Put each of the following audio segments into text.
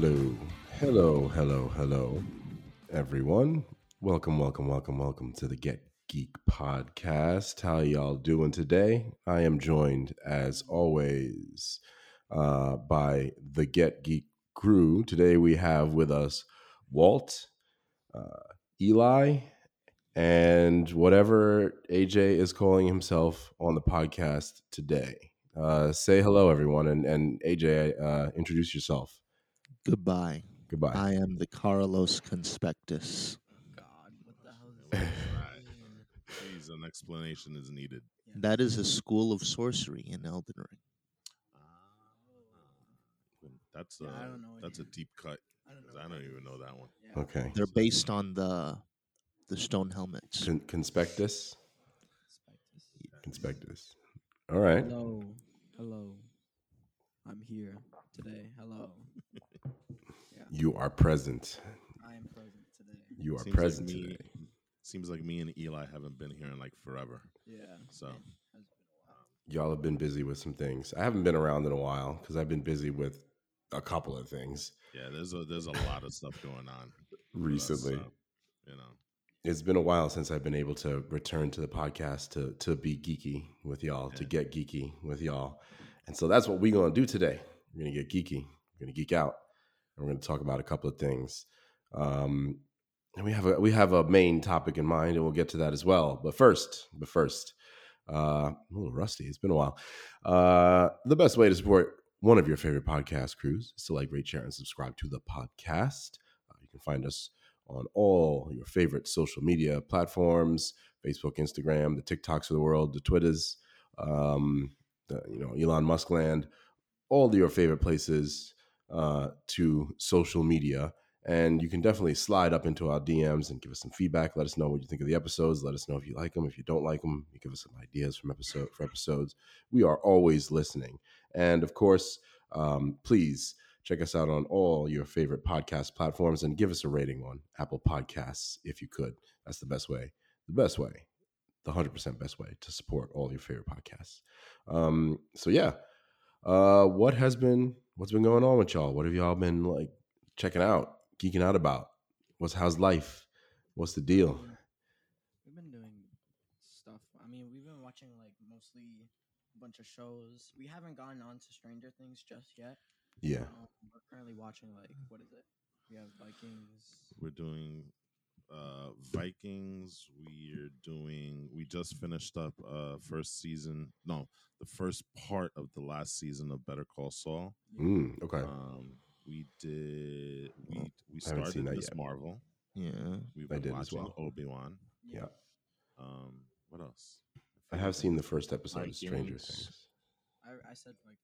Hello, hello, hello, hello, everyone. Welcome, welcome, welcome, welcome to the Get Geek podcast. How y'all doing today? I am joined, as always, uh, by the Get Geek crew. Today we have with us Walt, uh, Eli, and whatever AJ is calling himself on the podcast today. Uh, say hello, everyone, and and AJ, uh, introduce yourself. Goodbye. Goodbye. I am the Karolos Conspectus. God, what the hell is this? Please, an explanation is needed. That is a school of sorcery in Elden Ring. Ah. That's a Yeah, I don't know that's a deep cut. I don't 'cause know. I don't even know that one. Yeah. Okay. They're based on the the stone helmets. Con- conspectus. Conspectus. All right. Hello, hello. I'm here today. Hello. You are present. I am present today. You are Seems like present me- today. Seems like me and Eli haven't been here in like forever. Yeah. So it has been a while. Um, y'all have been busy with some things. I haven't been around in a while because I've been busy with a couple of things yeah, there's a there's a lot of stuff going on with us, recently. so, you know, It's been a while since I've been able to return to the podcast to to be geeky with y'all, to get geeky with y'all. And so that's what we're gonna do today. We're gonna get geeky. We're gonna geek out. And we're gonna talk about a couple of things. Um, and we have a we have a main topic in mind, and we'll get to that as well. But first, but first, uh, a little rusty. It's been a while. Uh, the best way to support one of your favorite podcast crews is to like, rate, share, and subscribe to the podcast. Uh, you can find us on all your favorite social media platforms Facebook, Instagram, the TikToks of the world, the Twitters, um, the, you know, Elon Musk land, all your favorite places uh, to social media. And you can definitely slide up into our DMs and give us some feedback. Let us know what you think of the episodes. Let us know if you like them. If you don't like them, you give us some ideas from episode for episodes. We are always listening. And of course, um, please check us out on all your favorite podcast platforms and give us a rating on Apple Podcasts if you could. That's the best way. The best way. The 100% best way to support all your favorite podcasts. Um, so yeah. Uh, what has been what's been going on with y'all? What have y'all been like checking out, geeking out about? What's how's life? What's the deal? We've been doing stuff. I mean, we've been watching like mostly a bunch of shows. We haven't gotten on to Stranger Things just yet. Yeah. Um, we're currently watching like what is it? We have Vikings. we're doing uh Vikings. We're doing. We just finished up uh first season. No, the first part of the last season of Better Call Saul. Mm, okay. Um, we did. We we I haven't seen started that Miss yet. Marvel. Yeah. We've I been did watching well. Obi Wan. Yeah. Um, what else? I have seen the first episode of Stranger Things. I, I said Vikings.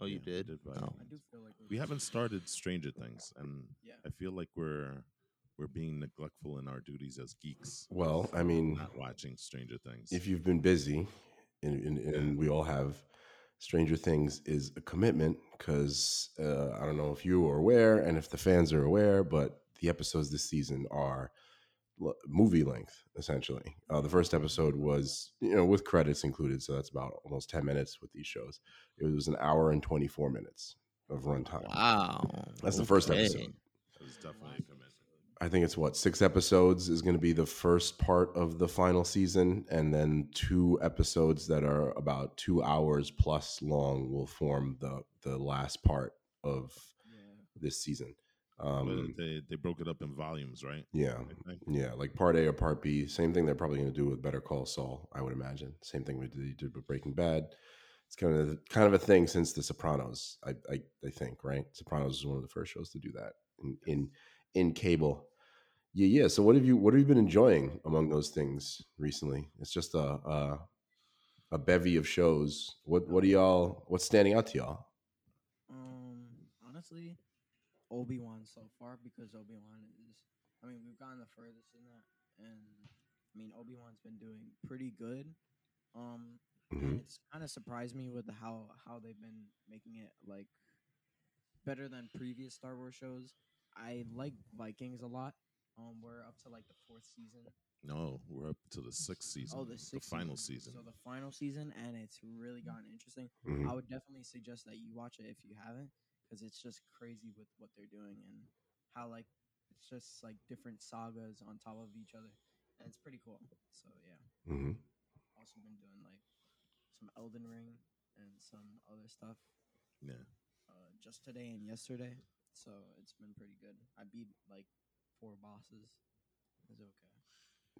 Oh, you Yeah, did? did Oh. Vikings. I do feel like We haven't started Stranger Things, and Yeah. I feel like we're we're being neglectful in our duties as geeks. Well, I mean, not watching Stranger Things. if you've been busy, and, and, and we all have, Stranger Things is a commitment because uh, I don't know if you are aware and if the fans are aware, but the episodes this season are movie length essentially. Uh, the first episode was you know with credits included, so that's about almost ten minutes with these shows. It was an hour and twenty four minutes of runtime. Wow. That's the first episode. episode. was definitely a commitment. I think it's what six episodes is going to be the first part of the final season, and then two episodes that are about two hours plus long will form the the last part of Yeah. this season. Um, they they broke it up in volumes, right? yeah, yeah, like part A or part B. Same thing they're probably going to do with Better Call Saul, I would imagine. Same thing we did, did with Breaking Bad. It's kind of kind of a thing since The Sopranos. I I, I think right. Sopranos is one of the first shows to do that in in, in cable. Yeah, yeah. So what have you what have you been enjoying among those things recently? It's just a a, a bevy of shows. What what do y'all what's standing out to y'all? Um, honestly, Obi Wan so far because Obi Wan is. I mean, we've gone the furthest in that, and I mean, Obi Wan's been doing pretty good. Um, Mhm. it's kind of surprised me with how how they've been making it like better than previous Star Wars shows. I like Vikings a lot. Um, we're up to like the fourth season. No, we're up to the sixth season. Oh, the sixth the final season. So the final season, and it's really gotten interesting. Mhm. I would definitely suggest that you watch it if you haven't, because it's just crazy with what they're doing and how like it's just like different sagas on top of each other, and it's pretty cool. So yeah, Mm-hmm. also been doing like some Elden Ring and some other stuff yeah. uh, just today and yesterday. So it's been pretty good. I beat like four bosses. It okay.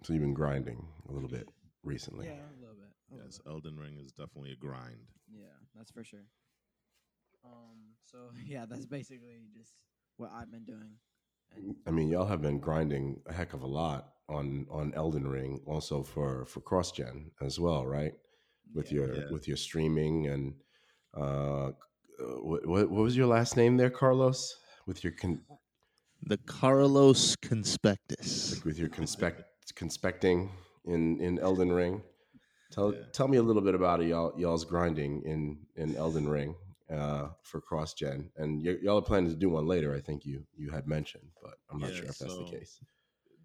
So you've been grinding a little bit recently. Yeah, a little bit. a little Yes, bit. Elden Ring is definitely a grind. Yeah, that's for sure. Um. So yeah, that's basically just what I've been doing. And I mean, y'all have been grinding a heck of a lot on on Elden Ring, also for for cross gen as well, right? With yeah, your Yeah. with your streaming and uh, what, what what was your last name there, Carlos? With your con- The Karolos Conspectus. with your conspect conspecting in in Elden Ring. Tell Yeah. tell me a little bit about y'all y'all's grinding in in Elden Ring uh, for cross gen, and y- y'all are planning to do one later. I think you you had mentioned, but I'm not Yeah, sure if that's the case.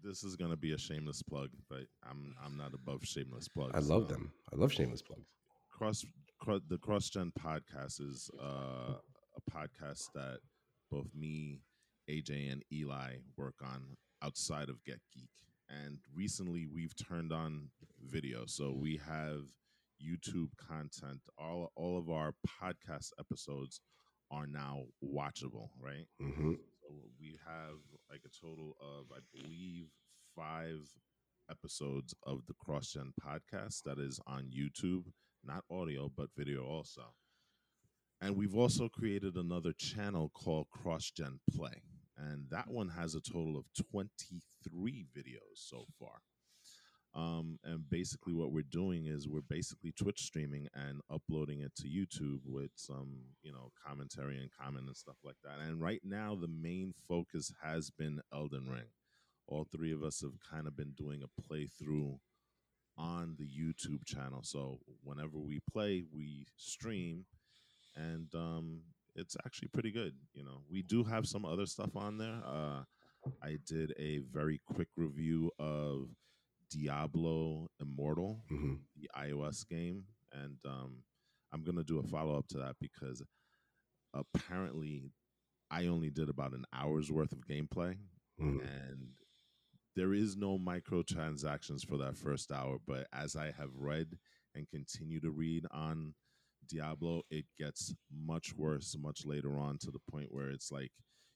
This is gonna be a shameless plug, but I'm I'm not above shameless plugs. I love Um, them. I love shameless plugs. cross, cro- the cross gen podcast is uh, a podcast that both me aj and eli work on outside of get geek. And recently we've turned on video. So we have youtube content. All all of our podcast episodes are now watchable right? Hmm so we have like a total of, I believe, five episodes of the CrossGen podcast that is on YouTube, not audio, but video also. And we've also created another channel called CrossGen Play. And that one has a total of 23 videos so far. Um, and basically, what we're doing is we're basically Twitch streaming and uploading it to YouTube with some, you know, commentary and comment and stuff like that. And right now, the main focus has been Elden Ring. All three of us have kind of been doing a playthrough on the YouTube channel. So whenever we play, we stream, and um, it's actually pretty good. You know, we do have some other stuff on there. Uh, I did a very quick review of Diablo Immortal, hmm the iOS game, and um, I'm gonna do a follow up to that because apparently I only did about an hour's worth of gameplay, hmm and there is no microtransactions for that first hour. But as I have read and continue to read on Diablo, it gets much worse much later on to the point where it's like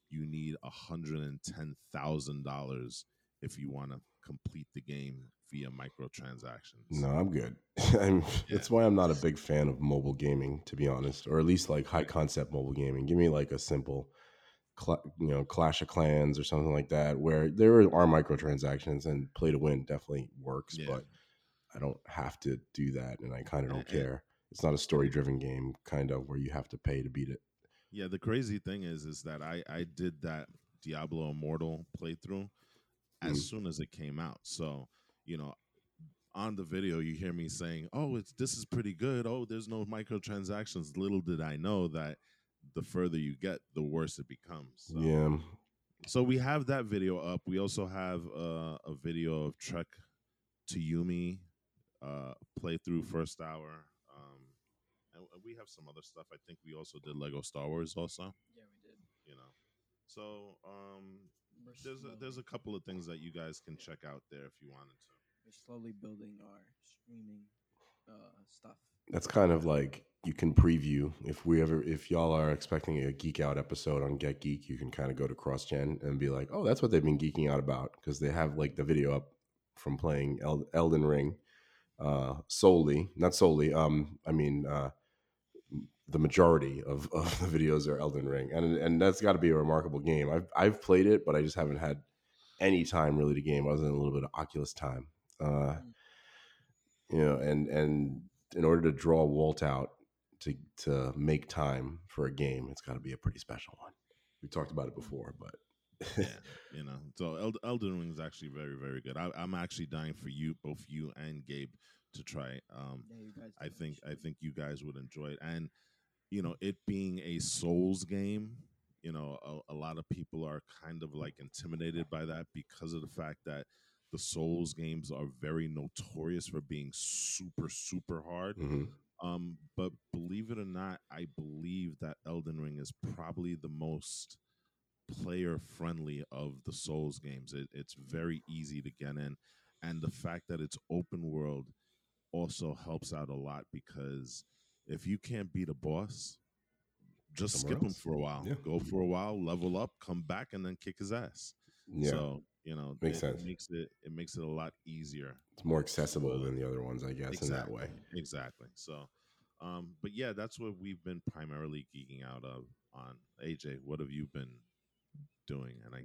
you need a hundred and ten thousand dollars if you want to complete the game via microtransactions. No, I'm good. I'm, That's why I'm not a big fan of mobile gaming, to be honest, or at least like high concept mobile gaming. Give me like a simple, cl- you know, Clash of Clans or something like that, where there are microtransactions and play to win definitely works, Yeah. but I don't have to do that, and I kind of don't and- care. It's not a story driven game, kind of where you have to pay to beat it. Yeah, the crazy thing is, is that I I did that Diablo Immortal playthrough as Mm. soon as it came out. So you know, on the video you hear me saying, "Oh, it's this is pretty good. Oh, there's no microtransactions." Little did I know that the further you get, the worse it becomes. So, Yeah, so we have that video up. We also have uh, a video of Trek to Yomi uh, playthrough first hour. And we have some other stuff. I think we also did Lego Star Wars also yeah, we did. you know so um We're there's a, there's a couple of things that you guys can check out there if you wanted to we're slowly building our streaming uh stuff. that's kind of like you can preview if we ever if y'all are expecting a geek out episode on Get Geek, you can kind of go to CrossGen and be like, oh, that's what they've been geeking out about because they have like the video up from playing El- Elden Ring uh, solely, not solely. Um, I mean, uh, the majority of, of the videos are Elden Ring, and and that's got to be a remarkable game. I've I've played it, but I just haven't had any time really to game other than a little bit of Oculus time. Uh, you know, and and in order to draw Walt out to to make time for a game, it's got to be a pretty special one. We talked about it before, but yeah, you know. So Eld- Elden Ring is actually very, very good. I, I'm actually dying for you, both you and Gabe, to try. Um, Yeah, you guys I think I think you guys would enjoy it, and you know, it being a Souls game, you know, a, a lot of people are kind of like intimidated by that because of the fact that the Souls games are very notorious for being super, super hard. mhm. Um, but believe it or not, I believe that Elden Ring is probably the most player friendly of the Souls games. It, it's very easy to get in, and the fact that it's open world also helps out a lot because if you can't beat a boss, just Somewhere skip him for a while. Yeah. Go for a while, level up, come back, and then kick his ass. yeah, So you know, Makes it, sense. makes it it makes it a lot easier it's more accessible than the other ones, I guess, in that way. Exactly. So, um, but yeah, that's what we've been primarily geeking out of on. AJ, what have you been doing? And I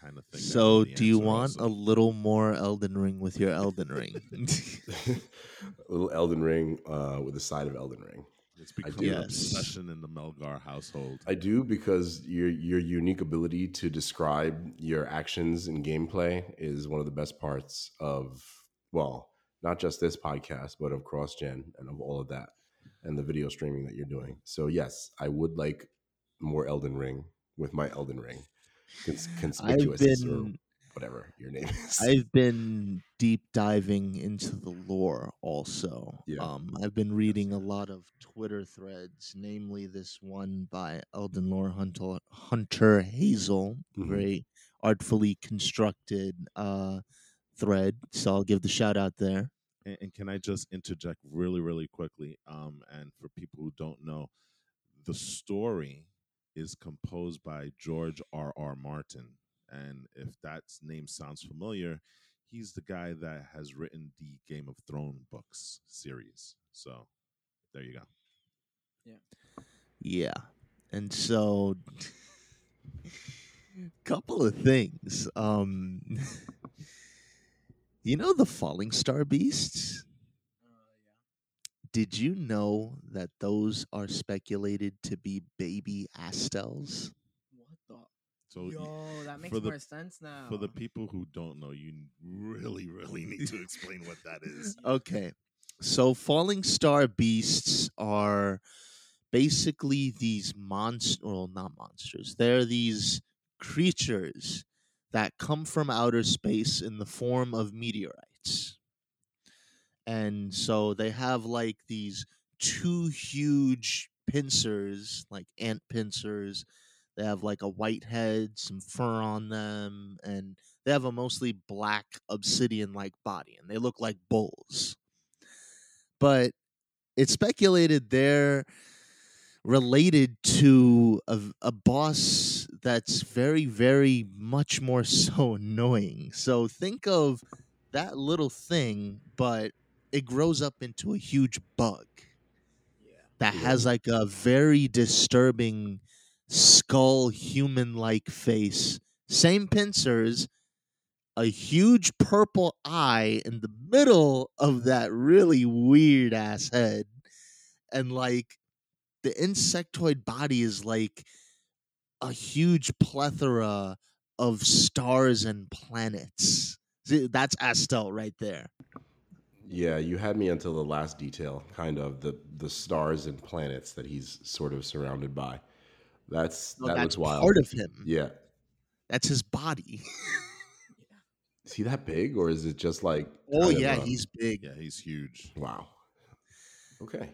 kind of think. I know So, do you answer want a little more Elden Ring with your Elden Ring? a little Elden Ring uh, with a side of Elden Ring. It's I become do. an Yes. obsession in the Melgar household. I do because your your unique ability to describe your actions and gameplay is one of the best parts of well, not just this podcast, but of CrossGen and of all of that and the video streaming that you're doing. So yes, I would like more Elden Ring with my Elden Ring. Cons- I've conspicuous or been whatever your name is. I've been deep diving into the lore also. Yeah. Um, I've been reading a lot of Twitter threads, namely this one by Elden Lore Hunter, Hunter Hazel, Mhm. very artfully constructed uh, thread. So I'll give the shout out there. And, and can I just interject really, really quickly? Um, and for people who don't know, the story is composed by George R. R. Martin, and if that name sounds familiar, he's the guy that has written the Game of Thrones books series. So there you go. Yeah. Yeah. And so couple of things. Um you know the falling star beasts? Yeah. Did you know that those are speculated to be baby Astels? What the? So Yo, that makes for the- more sense now. for the people who don't know, you really, really need to explain what that is. Okay. So falling star beasts are basically these monsters, well, not monsters. They're these creatures that come from outer space in the form of meteorites. And so they have like these two huge pincers, like ant pincers. They have like a white head, some fur on them, and they have a mostly black obsidian like body, and they look like bulls. But it's speculated they're related to a, a boss that's very, very much more so annoying. So think of that little thing, but it grows up into a huge bug yeah. that Yeah. has like a very disturbing skull human like face. Same pincers, a huge purple eye in the middle of that really weird ass head. And like the insectoid body is like a huge plethora of stars and planets. See, That's Astel right there. Yeah, you had me until the last detail, kind of the the stars and planets that he's sort of surrounded by. That's No, that that's looks wild. part of him. yeah, That's his body. is he that big, or is it just like? oh yeah, a- he's big. Yeah, he's huge. wow. Okay,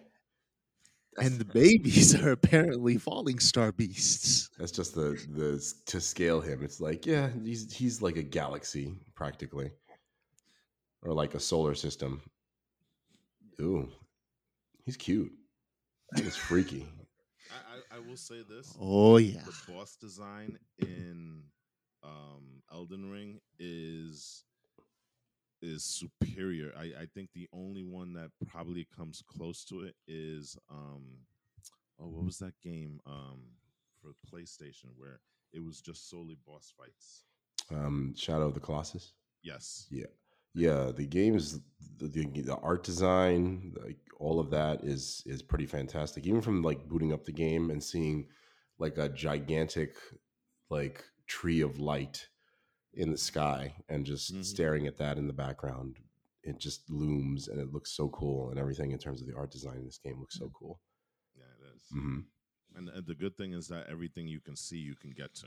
and the babies are apparently falling star beasts. that's just the the to scale him. It's like yeah, he's he's like a galaxy practically, or like a solar system. Ooh, he's cute. That is freaky. I, I, I will say this. Oh yeah. the boss design in um, Elden Ring is is superior. I, I think the only one that probably comes close to it is um oh what was that game um for PlayStation where it was just solely boss fights. Um, Shadow of the Colossus. Yes. Yeah, the games, the, the, the art design, like all of that is is pretty fantastic. Even from like booting up the game and seeing like a gigantic like tree of light in the sky and just Mhm. staring at that in the background it just looms and it looks so cool and everything in terms of the art design in this game looks so cool Yeah, it is. hmm And, and the good thing is that everything you can see, you can get to,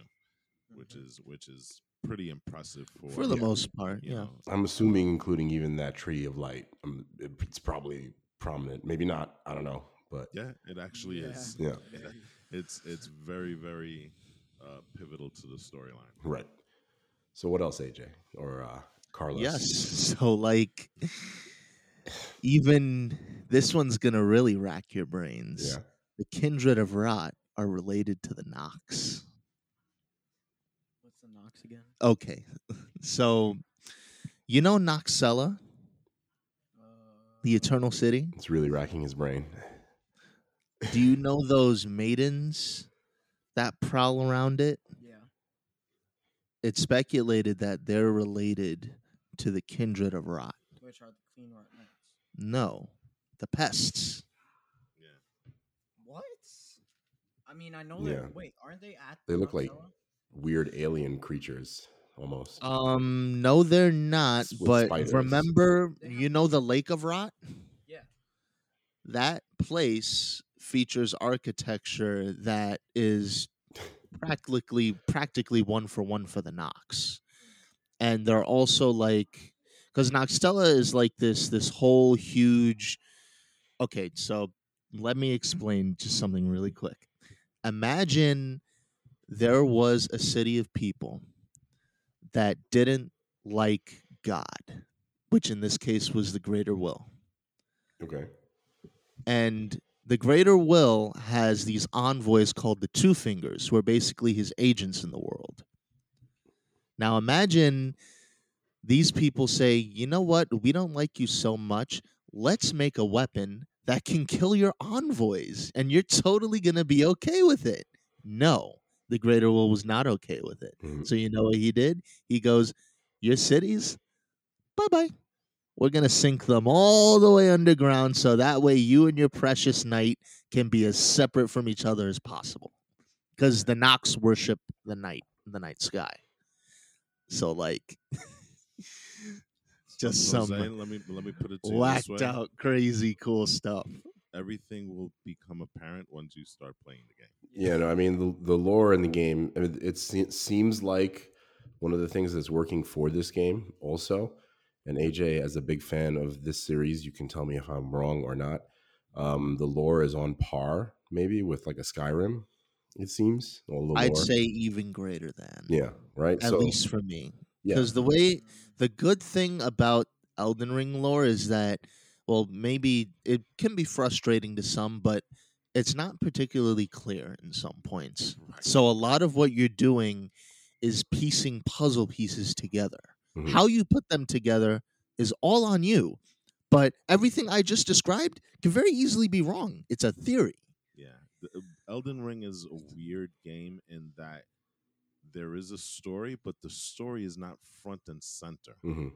which Mhm. is which is pretty impressive for For the Yeah. most part, you yeah. know. i'm assuming including even that tree of light um, it- it's probably prominent maybe not i don't know but Yeah, it actually Yeah. is. Yeah. It's it's very very uh, pivotal to the storyline. right so what else aj or uh carlos Yes. So like even this one's gonna really rack your brains. yeah The kindred of rot are related to the Nox. What's again? Okay. So you know Nokstella, Uh, the Eternal City? it's really racking his brain Do you know those maidens that prowl around it? yeah. It's speculated that they're related to the kindred of rot. Which are the Cleanrot knights? No, the pests. Yeah. What? I mean, I know Yeah. that. Wait, aren't they at? They look like- Nokstella? Weird alien creatures almost Um, no, they're not. With But spiders. remember, you know the Lake of Rot. Yeah. That place features architecture that is practically practically one for one for the Nox, and they're also like because Nokstella is like this this whole huge. Okay, so let me explain just something really quick. Imagine there was a city of people that didn't like God, which in this case was the greater will. okay And the greater will has these envoys called the Two Fingers, who are basically his agents in the world. Now imagine these people say, you know what, we don't like you so much. Let's make a weapon that can kill your envoys, and you're totally going to be okay with it. No, the greater will was not okay with it. Mhm. So you know what he did? He goes, Your cities, bye bye. We're gonna sink them all the way underground so that way you and your precious night can be as separate from each other as possible. Because the Nox worship the night, the night sky. So like just Jose, some let me let me put it you whacked out crazy cool stuff. Everything will become apparent once you start playing the game. Yeah, no, I mean the the lore in the game. I mean, it, it seems like one of the things that's working for this game also. And AJ, as a big fan of this series, you can tell me if I'm wrong or not. Um, the lore is on par, maybe with like a Skyrim. It seems. All the I'd say even greater than. yeah, right. At so, least for me. yeah, Because the way the good thing about Elden Ring lore is that, well, maybe it can be frustrating to some, but it's not particularly clear in some points. So a lot of what you're doing is piecing puzzle pieces together. Mhm. How you put them together is all on you. But everything I just described can very easily be wrong. It's a theory. Yeah, the, uh, Elden Ring is a weird game in that there is a story, but the story is not front and center. Mhm.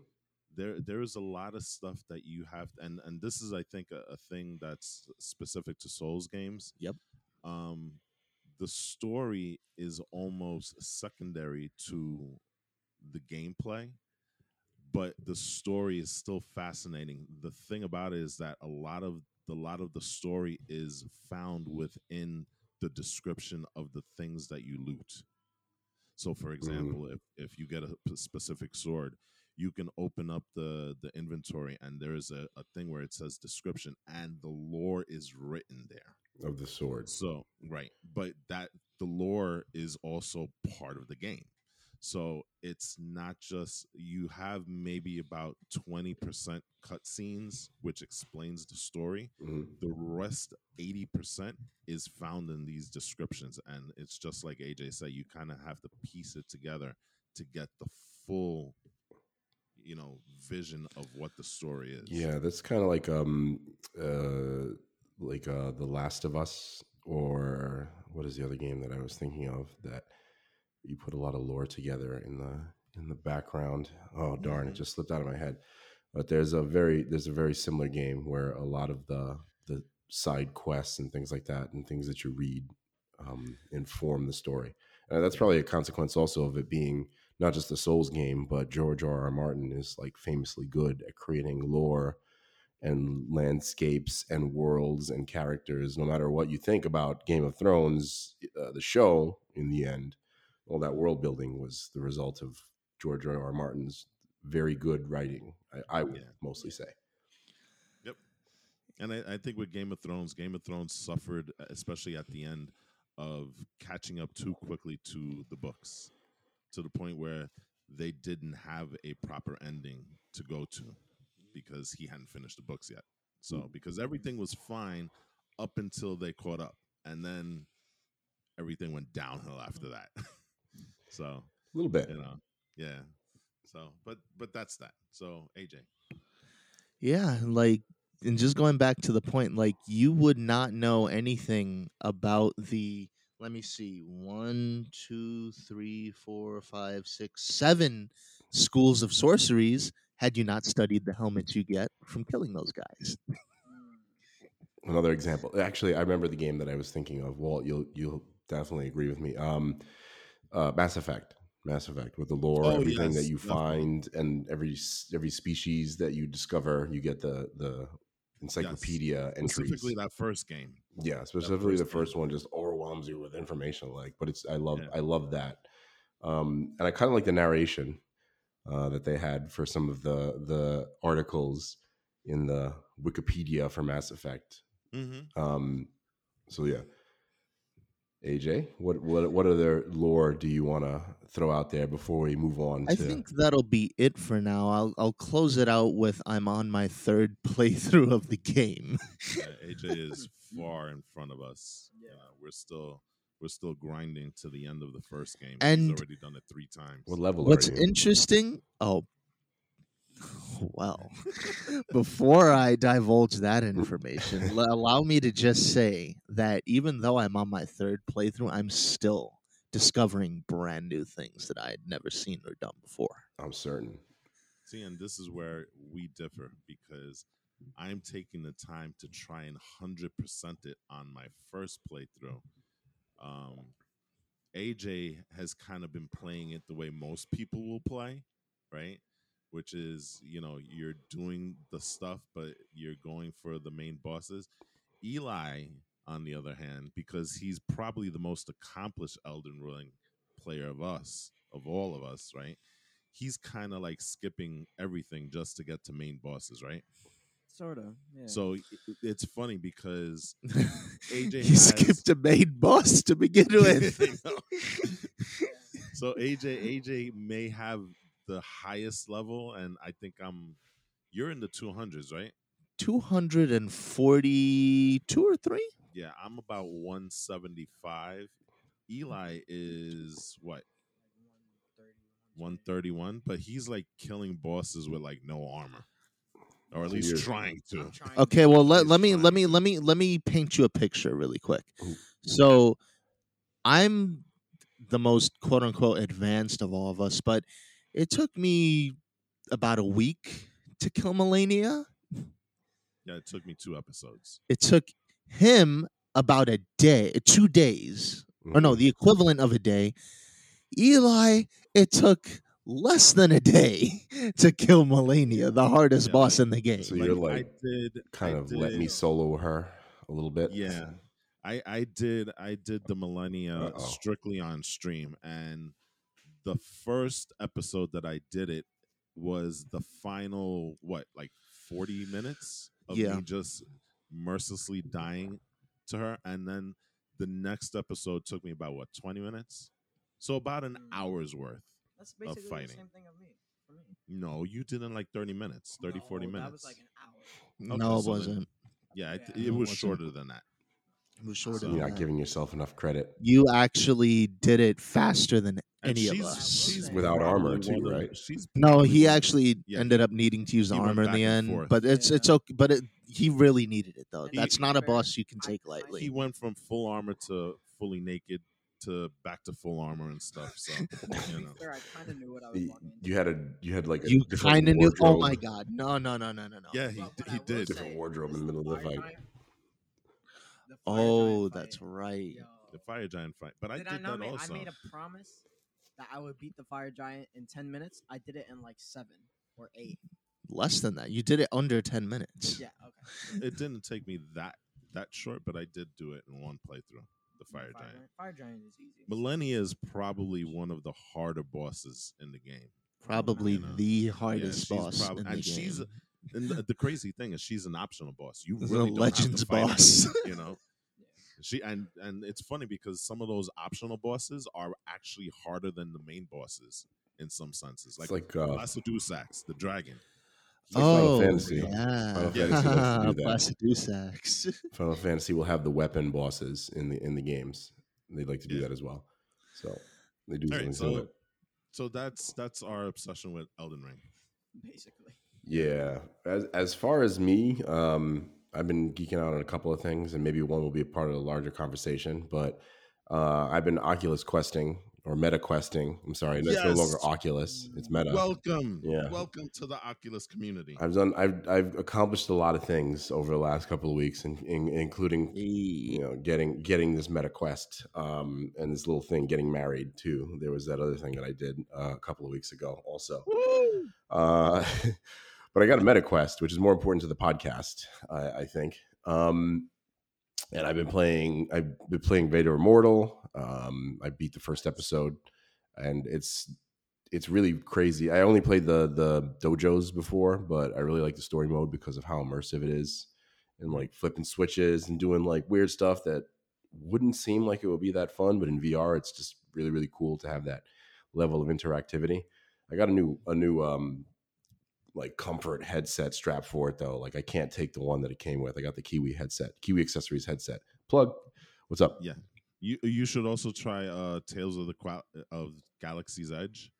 There, there is a lot of stuff that you have, and and this is, I think, a, a thing that's specific to Souls games. Yep. Um, the story is almost secondary to the gameplay, but the story is still fascinating. The thing about it is that a lot of the lot of the story is found within the description of the things that you loot. So, for example, if if you get a specific sword, you can open up the the inventory, and there is a, a thing where it says description, and the lore is written there. of the sword So right, but that the lore is also part of the game. So it's not just you have maybe about twenty percent cutscenes, which explains the story. Mhm. The rest, eighty percent, is found in these descriptions, and it's just like AJ said, you kind of have to piece it together to get the full, you know, vision of what the story is. Yeah, that's kind of like um uh like uh The Last of Us or what is the other game that I was thinking of that you put a lot of lore together in the in the background. Oh darn, it just slipped out of my head. But there's a very there's a very similar game where a lot of the the side quests and things like that and things that you read um inform the story. Uh, that's probably a consequence also of it being not just the Souls game, but George R. R. Martin is like famously good at creating lore and landscapes and worlds and characters. No matter what you think about Game of Thrones, uh, the show in the end, all that world building was the result of George R. R. Martin's very good writing. I, I would Yeah. mostly say. Yep, and I, I think with Game of Thrones, Game of Thrones suffered, especially at the end, of catching up too quickly to the books, to the point where they didn't have a proper ending to go to because he hadn't finished the books yet. So because everything was fine up until they caught up, and then everything went downhill after that. so A little bit. you know, yeah. So, but but that's that. So AJ, Yeah, like and just going back to the point, like you would not know anything about the let me see, one, two, three, four, five, six, seven schools of sorceries had you not studied the helmets you get from killing those guys. Another example. Actually, I remember the game that I was thinking of. Walt, you'll you'll definitely agree with me. Um, uh, Mass Effect. Mass Effect with the lore, Oh, everything that yes, you definitely. find, and every every species that you discover, you get the the encyclopedia entries. specifically that first game. Yeah, specifically the first one just overwhelms you with information. Like, but it's I love Yeah. I love that, um, and I kind of like the narration uh, that they had for some of the the articles in the Wikipedia for Mass Effect. Mm-hmm. Um, so yeah, AJ, what what what other lore do you want to throw out there before we move on? To, I think that'll be it for now. I'll I'll close it out with I'm on my third playthrough of the game. Yeah, AJ is far in front of us. Yeah. Uh, we're still we're still grinding to the end of the first game. And- He's already done it three times. what level What's are you? interesting? Oh, well. Before I divulge that information, l- allow me to just say that even though I'm on my third playthrough, I'm still discovering brand new things that I had never seen or done before. I'm certain. See, and this is where we differ because I'm taking the time to try and hundred percent it on my first playthrough. Um, AJ has kind of been playing it the way most people will play, right? Which is, you know, you're doing the stuff, but you're going for the main bosses. Eli, on the other hand, because he's probably the most accomplished Elden Ring player of us, of all of us, right? He's kind of like skipping everything just to get to main bosses, right? Sort of. Yeah. So it's funny because AJ you has- skipped a main boss to begin with. I know. so AJ AJ may have the highest level, and I think I'm. You're in the 200s, right? 242 or 3? Yeah, I'm about 175. Eli is what 131, but he's like killing bosses with like no armor, or at least you're- trying to. Trying Okay, well let, let me let me let me let me paint you a picture really quick. Ooh. So I'm the most quote unquote advanced of all of us, but it took me about a week to kill Malenia. Yeah, it took me two episodes. It took him about a day, two days, or no, Mhm. the equivalent of a day. Eli, it took less than a day to kill Malenia, the hardest Yeah, boss in the game. So you're I like did kind I of let me solo her a little bit. Yeah. I I did I did the Malenia Uh-oh. strictly on stream and the first episode that I did it was the final what like 40 minutes of Yeah. me just mercilessly dying to her and then the next episode took me about what 20 minutes so about an Mm. hour's worth That's basically the fighting. same thing of me. For me. no you did in like 30 minutes 30 40 minutes That was like an hour. Okay, no, it so wasn't. yeah, it, Yeah. it it was shorter than that It was shorter. So- than You're not giving yourself enough credit You actually did it faster than And any of us. she's Without armor too, one right? She's No, he actually yeah, ended up needing to use the he armor in the end. forth. But it's it's okay. But it, he really needed it though. And That's not a boss you can take lightly. he went from full armor to fully naked to back to full armor and stuff. So you know, Fair, I kind of knew what I was walking you had a you had like a you different kind of knew. Oh my god! No, no, no, no, no, no. yeah, he But what I he will did. Different wardrobe in the middle of the fire fight. Giant- the fire Oh, giant that's fight, right. yo, The the fire giant fight. But I Did did, I that make? also. I made a promise that I would beat the fire giant in ten minutes. I did it in like seven or eight. Less than that. You did it under ten minutes. Yeah. Okay. it didn't take me that that short, but I did do it in one playthrough. The fire giant. Fire giant is easy. Malenia is probably one of the harder bosses in the game. Probably You know. the hardest she's boss prob- in the and game. she's a- And the, the crazy thing is, she's an optional boss. You The really don't have to Legends fight her, boss. you know. She and and it's funny because some of those optional bosses are actually harder than the main bosses in some senses. It's Like, like uh, Placidusax, the dragon. It's like Final oh, Fantasy. yeah. Final Fantasy likes to do that. Placidusax. Final Fantasy will have the weapon bosses in the in the games. They like to do Yeah. that as well. So they do All right, similar. so so that's that's our obsession with Elden Ring. basically. Yeah. As as far as me, um, I've been geeking out on a couple of things, and maybe one will be a part of the larger conversation. But uh, I've been Oculus questing or Meta questing. I'm sorry, it's no longer Oculus; it's Meta. Welcome, Yeah. welcome to the Oculus community. I've done. I've I've accomplished a lot of things over the last couple of weeks, in, in, including you know getting getting this meta quest um and this little thing getting married too there was that other thing that i did uh, a couple of weeks ago also uh but i got a meta quest which is more important to the podcast i, I think. Um and i've been playing i've been playing vader immortal. Um i beat the first episode and it's it's really crazy. I only played the the dojos before but i really like the story mode because of how immersive it is and like flipping switches and doing like weird stuff that wouldn't seem like it would be that fun, but in VR, it's just really really cool to have that level of interactivity. I got a new a new um like comfort headset strap for it though. Like I can't take the one that it came with. I got the Kiwi headset, Kiwi accessories headset. Plug. What's up? Yeah. You you should also try uh Tales of the Qua- of Galaxy's Edge.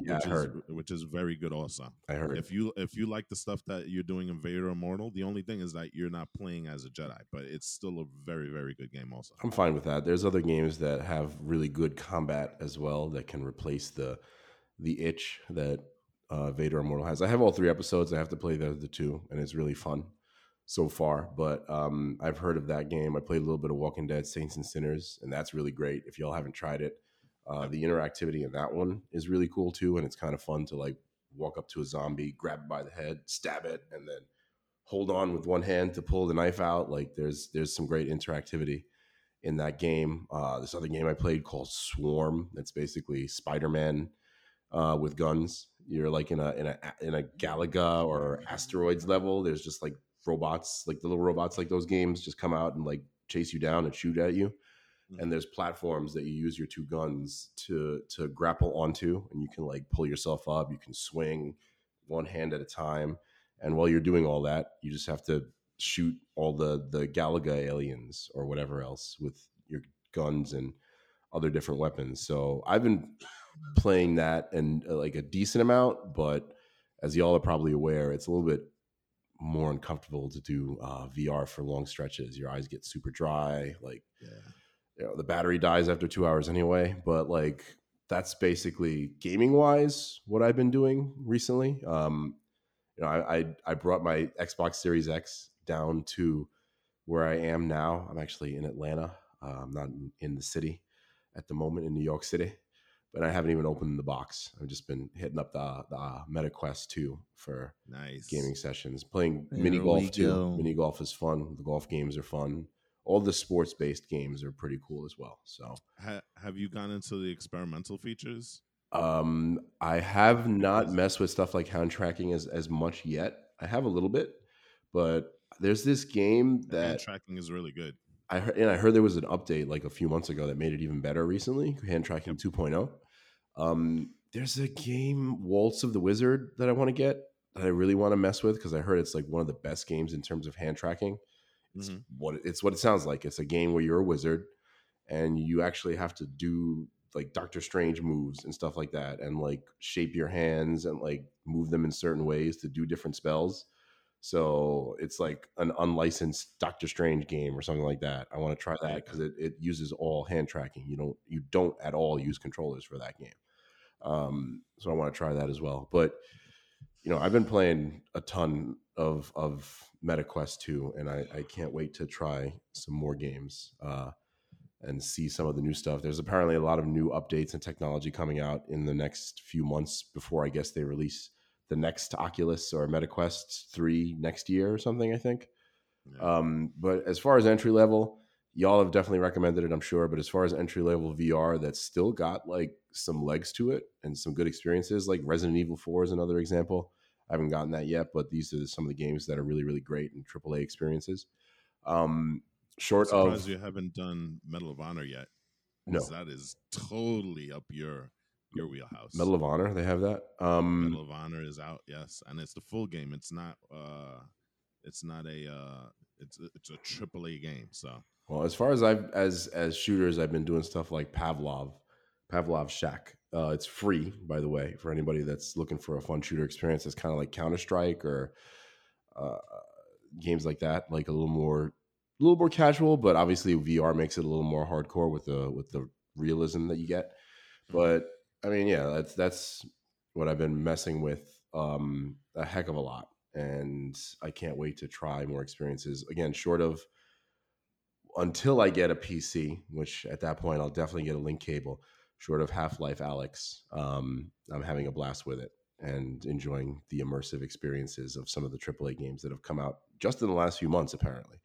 Yeah, which I is, heard. which is very good also. I heard. If you if you like the stuff that you're doing in Vader Immortal, the only thing is that you're not playing as a Jedi, but it's still a very very good game also. I'm fine with that. There's other games that have really good combat as well that can replace the the itch that uh, Vader Immortal has. I have all three episodes. I have to play the the two, and it's really fun so far. But um, I've heard of that game. I played a little bit of Walking Dead: Saints and Sinners, and that's really great. If y'all haven't tried it, uh, the interactivity in that one is really cool too, and it's kind of fun to like walk up to a zombie, grab it by the head, stab it, and then hold on with one hand to pull the knife out. Like there's there's some great interactivity in that game. Uh, this other game I played called Swarm. That's basically Spider Man uh, with guns. You're like in a in a in a Galaga or asteroids level. There's just like robots, like the little robots, like those games, just come out and like chase you down and shoot at you. And there's platforms that you use your two guns to to grapple onto, and you can like pull yourself up. You can swing one hand at a time, and while you're doing all that, you just have to shoot all the the Galaga aliens or whatever else with your guns and other different weapons. So I've been playing that and uh, like a decent amount, but as y'all are probably aware, it's a little bit more uncomfortable to do uh, VR for long stretches. Your eyes get super dry, like Yeah. you know the battery dies after two hours anyway but like that's basically gaming wise what i've been doing recently um you know I, I i brought my xbox series x down to where i am now i'm actually in atlanta uh, i'm not in, in the city at the moment in new york city but i haven't even opened the box. I've just been hitting up the the uh, metaquest 2 for Nice. gaming sessions playing There mini golf too. go. mini golf is fun. The golf games are fun. All the sports based games are pretty cool as well so. Ha- have you gone into the experimental features? um i have not messed with stuff like hand tracking as as much yet. I have a little bit but there's this game that Hand tracking is really good. i heard and i heard there was an update like a few months ago that made it even better recently hand tracking 2.0 um there's a game waltz of the wizard that i want to get that i really want to mess with because i heard it's like one of the best games in terms of hand tracking it's Mhm. what it's what it sounds like. It's a game where you're a wizard and you actually have to do like Doctor Strange moves and stuff like that, and like shape your hands and like move them in certain ways to do different spells. So it's like an unlicensed Doctor Strange game or something like that. I want to try that because it, it uses all hand tracking. You don't you don't at all use controllers for that game. Um, so I want to try that as well. But you know, I've been playing a ton of of MetaQuest 2, and I, I can't wait to try some more games. Uh, and see some of the new stuff. There's apparently a lot of new updates and technology coming out in the next few months before I guess they release the next Oculus or MetaQuest 3 next year or something, I think. Yeah. Um, but as far as entry level, y'all have definitely recommended it, I'm sure. But as far as entry level VR, that's still got like some legs to it and some good experiences. Like Resident Evil 4 is another example. I haven't gotten that yet, but these are some of the games that are really, really great and AAA experiences. Um, short Surprised of you haven't done Medal of Honor yet. No, that is totally up your your wheelhouse. Medal of Honor, they have that. Um, Medal of Honor is out, yes, and it's the full game. It's not. uh It's not a. uh It's a, it's a triple A game. So Well, as far as I've as as shooters, I've been doing stuff like Pavlov, Pavlov Shack. Uh, it's free, by the way, for anybody that's looking for a fun shooter experience. It's kind of like Counter Strike or uh, games like that, like a little more, a little more casual. But obviously, VR makes it a little more hardcore with the with the realism that you get. But I mean, yeah, that's that's what I've been messing with um, a heck of a lot, and I can't wait to try more experiences. Again, short of until I get a PC, which at that point I'll definitely get a link cable. Short of Half Life Alyx, um, I'm having a blast with it and enjoying the immersive experiences of some of the AAA games that have come out just in the last few months, apparently.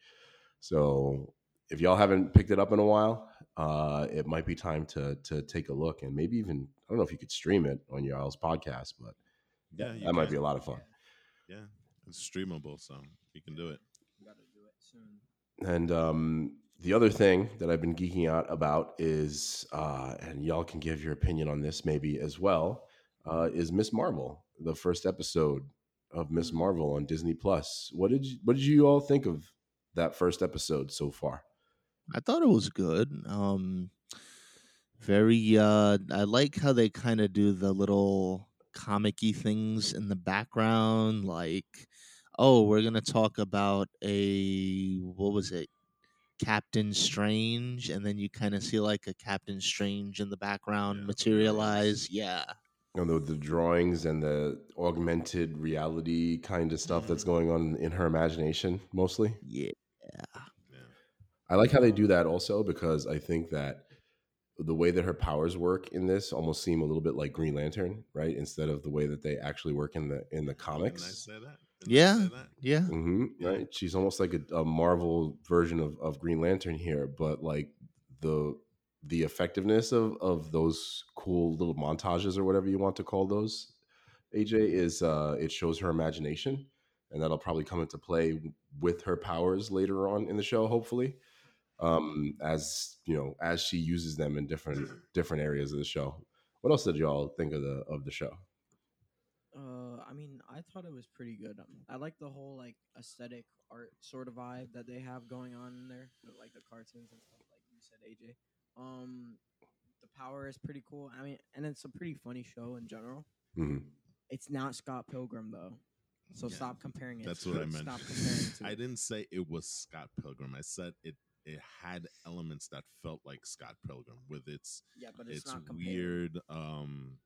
So if y'all haven't picked it up in a while, uh, it might be time to to take a look and maybe even I don't know if you could stream it on y'all's podcast, but yeah, that might be a lot of fun. Yeah, it's streamable, so you can do it. Gotta do it soon. And um, the other thing that I've been geeking out about is, uh, and y'all can give your opinion on this maybe as well, uh, is Miss Marvel, the first episode of Miss Marvel on Disney Plus. What did you, what did you all think of that first episode so far? I thought it was good. Um, very. Uh, I like how they kind of do the little comic-y things in the background, like, oh, we're gonna talk about a what was it, Captain Strange, and then you kind of see like a Captain Strange in the background Yeah, materialize. Yeah, You know, the, the drawings and the augmented reality kind of stuff that's mm-hmm. going on in her imagination, mostly. yeah. Yeah, I like how they do that also because I think that the way that her powers work in this almost seem a little bit like Green Lantern, right? Instead of the way that they actually work in the in the comics. say I say that? Yeah, Yeah. right. She's almost like a, a Marvel version of, of Green Lantern here, but like the the effectiveness of of those cool little montages or whatever you want to call those, AJ is uh, it shows her imagination, and that'll probably come into play with her powers later on in the show, hopefully. Um, as you know, as she uses them in different different areas of the show. What else did y'all think of the of the show? Uh, I mean, I thought it was pretty good. Um, I like the whole like aesthetic art sort of vibe that they have going on in there, with, like the cartoons and stuff, like you said, AJ. Um, the power is pretty cool. I mean, and it's a pretty funny show in general. Mhm. It's not Scott Pilgrim though, so Yeah, stop comparing it. That's to what I meant. Stop comparing it to I didn't say it was Scott Pilgrim. I said it it had elements that felt like Scott Pilgrim with its Yeah, but it's, it's, not weird um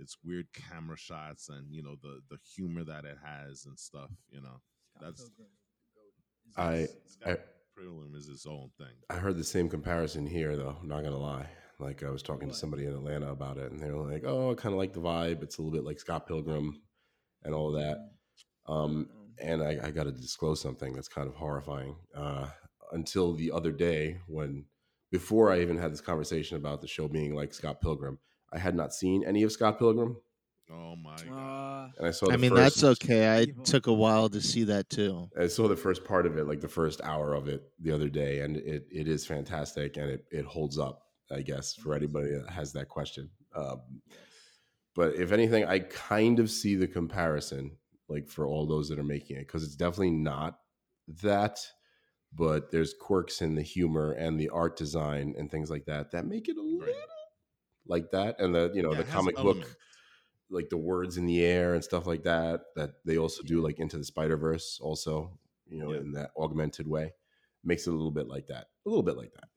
it's weird camera shots and you know the the humor that it has and stuff, you know. Scott that's- Pilgrim is the goat. Is I- this- Scott Pilgrim is its own thing. I heard the same comparison here, though. Not gonna lie. Like I was talking to somebody in Atlanta about it, and they were like, "Oh, I kind of like the vibe. It's a little bit like Scott Pilgrim, and all that." Mm, Um, um, and I, I got to disclose something that's kind of horrifying. Uh, until the other day, when before I even had this conversation about the show being like Scott Pilgrim, I had not seen any of Scott Pilgrim, Oh my god. uh, and I saw. I mean first, that's okay. I took a while to see that too. I saw the first part of it, like the first hour of it, the other day, and it it is fantastic, and it it holds up. I guess for anybody that has that question. Um, but if anything, I kind of see the comparison, like for all those that are making it, because it's definitely not that, but there's quirks in the humor and the art design and things like that that make it a little like that, and the you know Yeah, the comic book elements. like the words in the air and stuff like that that they also do like into the spider verse also you know Yeah. in that augmented way makes it a little bit like that a little bit like that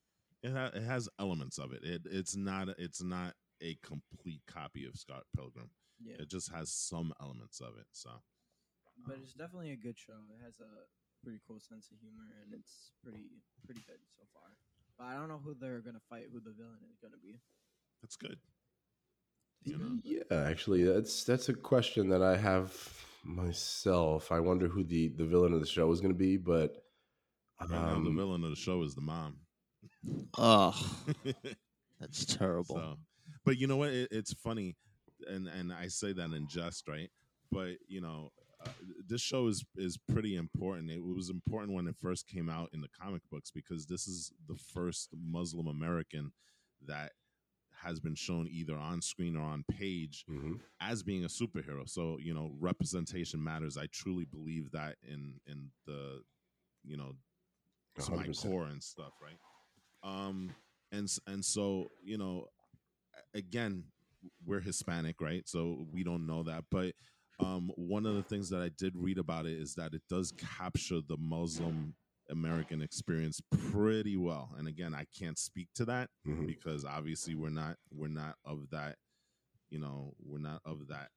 It, ha- it has elements of it. it. It's not it's not a complete copy of Scott Pilgrim. yeah, It just has some elements of it. So but um it's definitely a good show. It has a pretty cool sense of humor, and it's pretty pretty good so far. But I don't know who they're gonna fight. Who the villain is gonna be. That's good. You know? Yeah, actually, that's that's a question that I have myself. I wonder who the the villain of the show is going to be, but Right now, the um, villain of the show is the mom. Oh, that's terrible. So, but you know what? It, it's funny, and and I say that in jest, right? But you know, uh, this show is is pretty important. It was important when it first came out in the comic books because this is the first Muslim American that has been shown either on screen or on page mhm. as being a superhero. So you know, representation matters. I truly believe that in in the you know to my core and stuff, right? Um, and and so you know, again, we're Hispanic, right? So we don't know that, but um, one of the things that I did read about it is that it does capture the Muslim American experience pretty well. And again, I can't speak to that Mhm. because obviously we're not we're not of that, you know, we're not of that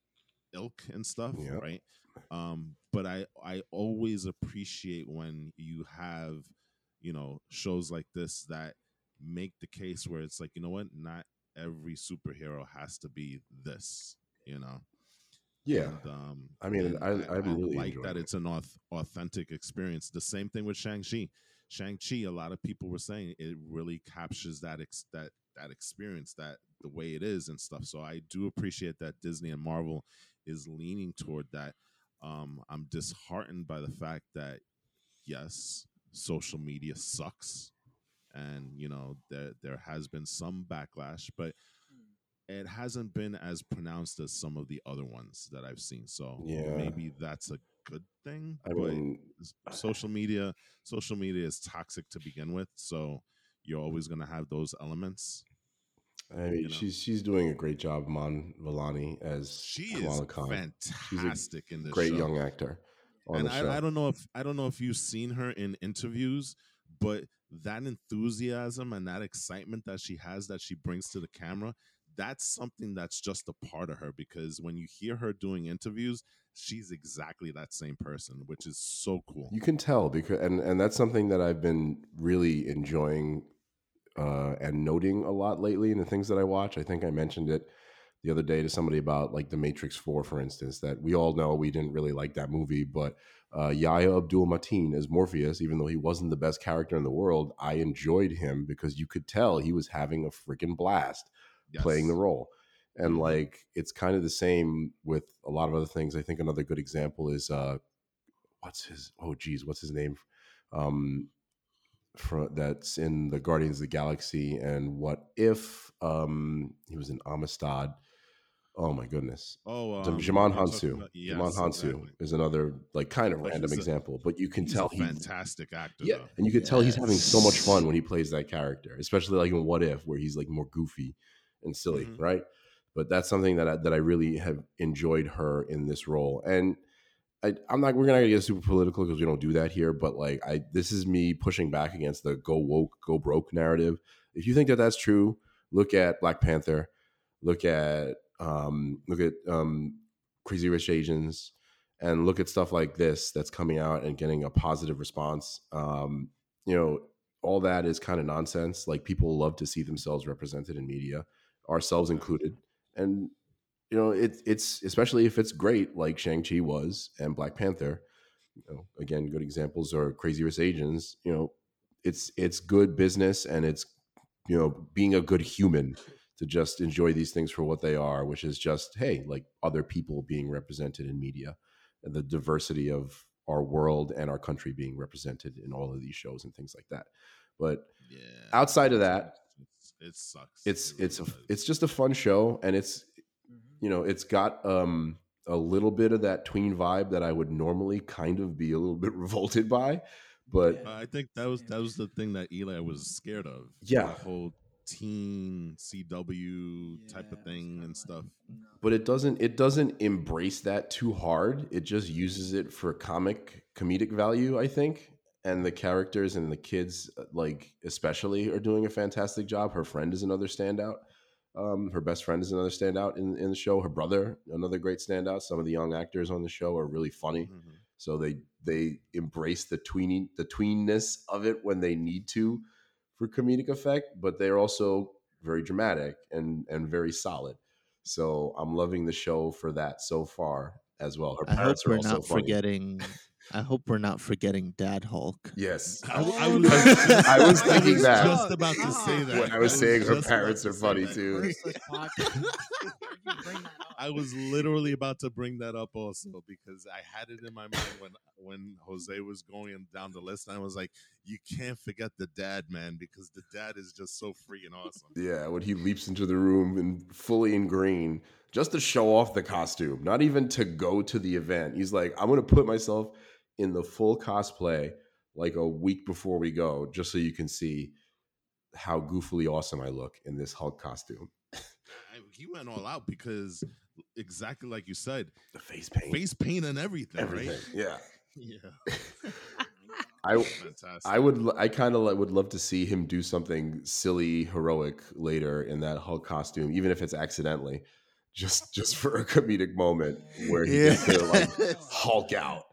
ilk and stuff, Yep. right? Um, but I I always appreciate when you have, you know, shows like this that make the case where it's like, you know what, not every superhero has to be this, you know. Yeah, And, um, I mean, and I- I'm really like that it. it's an authentic experience. The same thing with Shang Chi. Shang Chi, a lot of people were saying it really captures that ex- that that experience, that the way it is and stuff. So I do appreciate that Disney and Marvel is leaning toward that. Um, I'm disheartened by the fact that yes, social media sucks, and you know there there has been some backlash, but it hasn't been as pronounced as some of the other ones that I've seen. So Yeah. maybe that's a good thing. I but mean, social media, social media is toxic to begin with, so you're always going to have those elements. I mean, you know. she's she's doing a great job, Mon Vellani, as She Kamala is Khan. fantastic in this great show. young actor on and the show. I, I don't know if I don't know if you've seen her in interviews, but that enthusiasm and that excitement that she has that she brings to the camera, that's something that's just a part of her because when you hear her doing interviews, she's exactly that same person, which is so cool. You can tell because, and and that's something that I've been really enjoying uh, and noting a lot lately in the things that I watch. I think I mentioned it the other day to somebody about like the Matrix Four, for instance. That we all know we didn't really like that movie, but uh, Yahya Abdul Mateen as Morpheus, even though he wasn't the best character in the world, I enjoyed him because you could tell he was having a freaking blast playing the role. And Mhm. like it's kind of the same with a lot of other things. I think another good example is uh what's his oh geez, what's his name? Um for, that's in the Guardians of the Galaxy and what if um he was in Amistad. Oh my goodness. Oh, um, Djimon Hounsou. about- yes, Djimon Hounsou exactly. is another like kind of But random a- example, but you can tell He's tell a he fantastic actor. yeah, though. and you could tell he's having so much fun when he plays that character, especially like in What If, where he's like more goofy and silly, Mhm. right? But that's something that I, that I really have enjoyed her in this role, and I, I'm not. We're not gonna get super political because we don't do that here. But like, I this is me pushing back against the "go woke, go broke" narrative. If you think that that's true, look at Black Panther, look at um, look at um, Crazy Rich Asians, and look at stuff like this that's coming out and getting a positive response. Um, you know, all that is kind of nonsense. Like people love to see themselves represented in media, ourselves included, and you know, it, it's especially if it's great, like Shang Chi was and Black Panther. You know, again, good examples are Crazy Rich Asians. You know, it's it's good business and it's you know being a good human to just enjoy these things for what they are, which is just hey, like other people being represented in media, and the diversity of our world and our country being represented in all of these shows and things like that. But Yeah. Outside of that, it sucks. it's It really it's a, does. it's just a fun show, and it's Mhm. you know it's got um a little bit of that tween vibe that I would normally kind of be a little bit revolted by, but Yeah. I think that was that was the thing that Eli was scared of. Yeah. the whole teen CW type of thing kinda and like, stuff. no. but it doesn't it doesn't embrace that too hard. It just uses it for comic comedic value, I think. And the characters and the kids, uh, like especially, are doing a fantastic job. Her friend is another standout. Um, her best friend is another standout in, in the show. Her brother, another great standout. Some of the young actors on the show are really funny. Mhm. So they they embrace the tweeny the tweenness of it when they need to for comedic effect, but they're also very dramatic and and very solid. So I'm loving the show for that so far as well. Her I hope parents are we're also not funny. forgetting. I hope we're not forgetting Dad Hulk. Yes, I, Oh, I was. I was thinking was that. just about to say that. When I was saying her parents are say funny too. Merciless podcast. You bring that up. I was literally about to bring that up also because I had it in my mind when when Jose was going down the list. And I was like, you can't forget the dad, man, because the dad is just so freaking awesome. Yeah, when he leaps into the room and fully in green, just to show off the costume, not even to go to the event. He's like, I'm gonna put myself in the full cosplay like a week before we go, just so you can see how goofily awesome I look in this Hulk costume. He went all out because exactly like you said, The face paint, face paint and everything, everything. right? Yeah, Yeah, I fantastic. I would I kind of would love to see him do something silly, heroic later in that Hulk costume, even if it's accidentally, just just for a comedic moment where he gets to like Hulk out,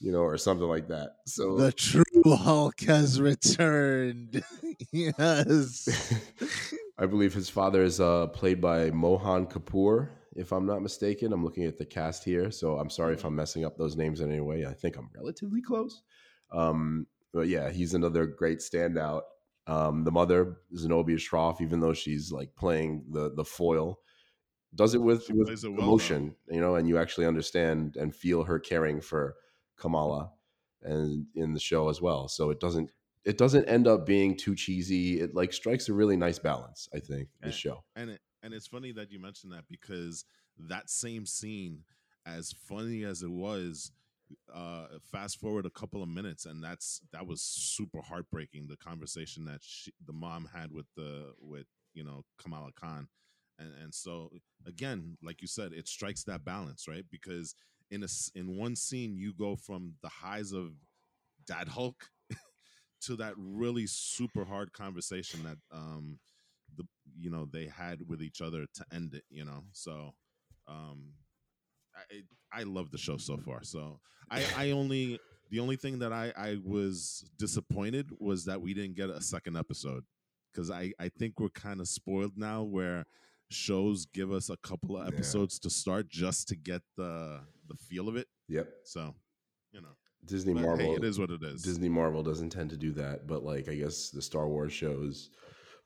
you know, or something like that. So The true Hulk has returned. yes. I believe his father is uh, played by Mohan Kapoor, if I'm not mistaken. I'm looking at the cast here, so I'm sorry if I'm messing up those names in any way. I think I'm relatively close. Um, but yeah, he's another great standout. Um, the mother, Zenobia Shroff, even though she's like playing the the foil, does it with, with plays it well, though. emotion, you know, and you actually understand and feel her caring for Kamala and in the show as well. So it doesn't it doesn't end up being too cheesy. It like strikes a really nice balance, I think, this show. and it, and it's funny that you mentioned that because that same scene, as funny as it was, uh, fast forward a couple of minutes, and that's that was super heartbreaking. The conversation that she, the mom had with the with you know Kamala Khan, and and so again, like you said, it strikes that balance, right? Because in a in one scene, you go from the highs of Dad Hulk to that really super hard conversation that um the you know they had with each other to end it you know? So um i i love the show so far. So i i only the only thing that i i was disappointed was that we didn't get a second episode. Because i i think we're kind of spoiled now where shows give us a couple of Yeah. episodes to start just to get the the feel of it Yep. so you know Disney but Marvel hey, it is what it is Disney Marvel doesn't tend to do that, but like I guess the Star Wars shows,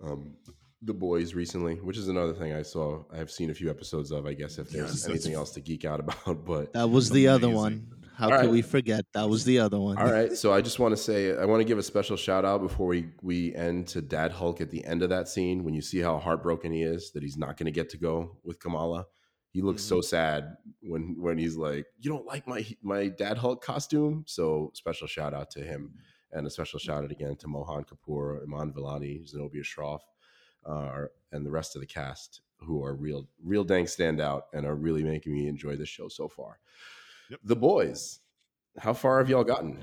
um, The Boys recently, which is another thing I saw. I have seen a few episodes of. I guess if there's Yes, anything else to geek out about, but That was the other one. How All could right. we forget? That was the other one. All right, so I just want to say I want to give a special shout out before we we end to Dad Hulk at the end of that scene when you see how heartbroken he is that he's not going to get to go with Kamala. He looks so sad when when he's like, "You don't like my my Dad Hulk costume." So special shout out to him, and a special shout out again to Mohan Kapoor, Iman Vellani, Zenobia Shroff, uh, and the rest of the cast who are real real dang standout and are really making me enjoy this show so far. Yep. The boys, how far have y'all gotten?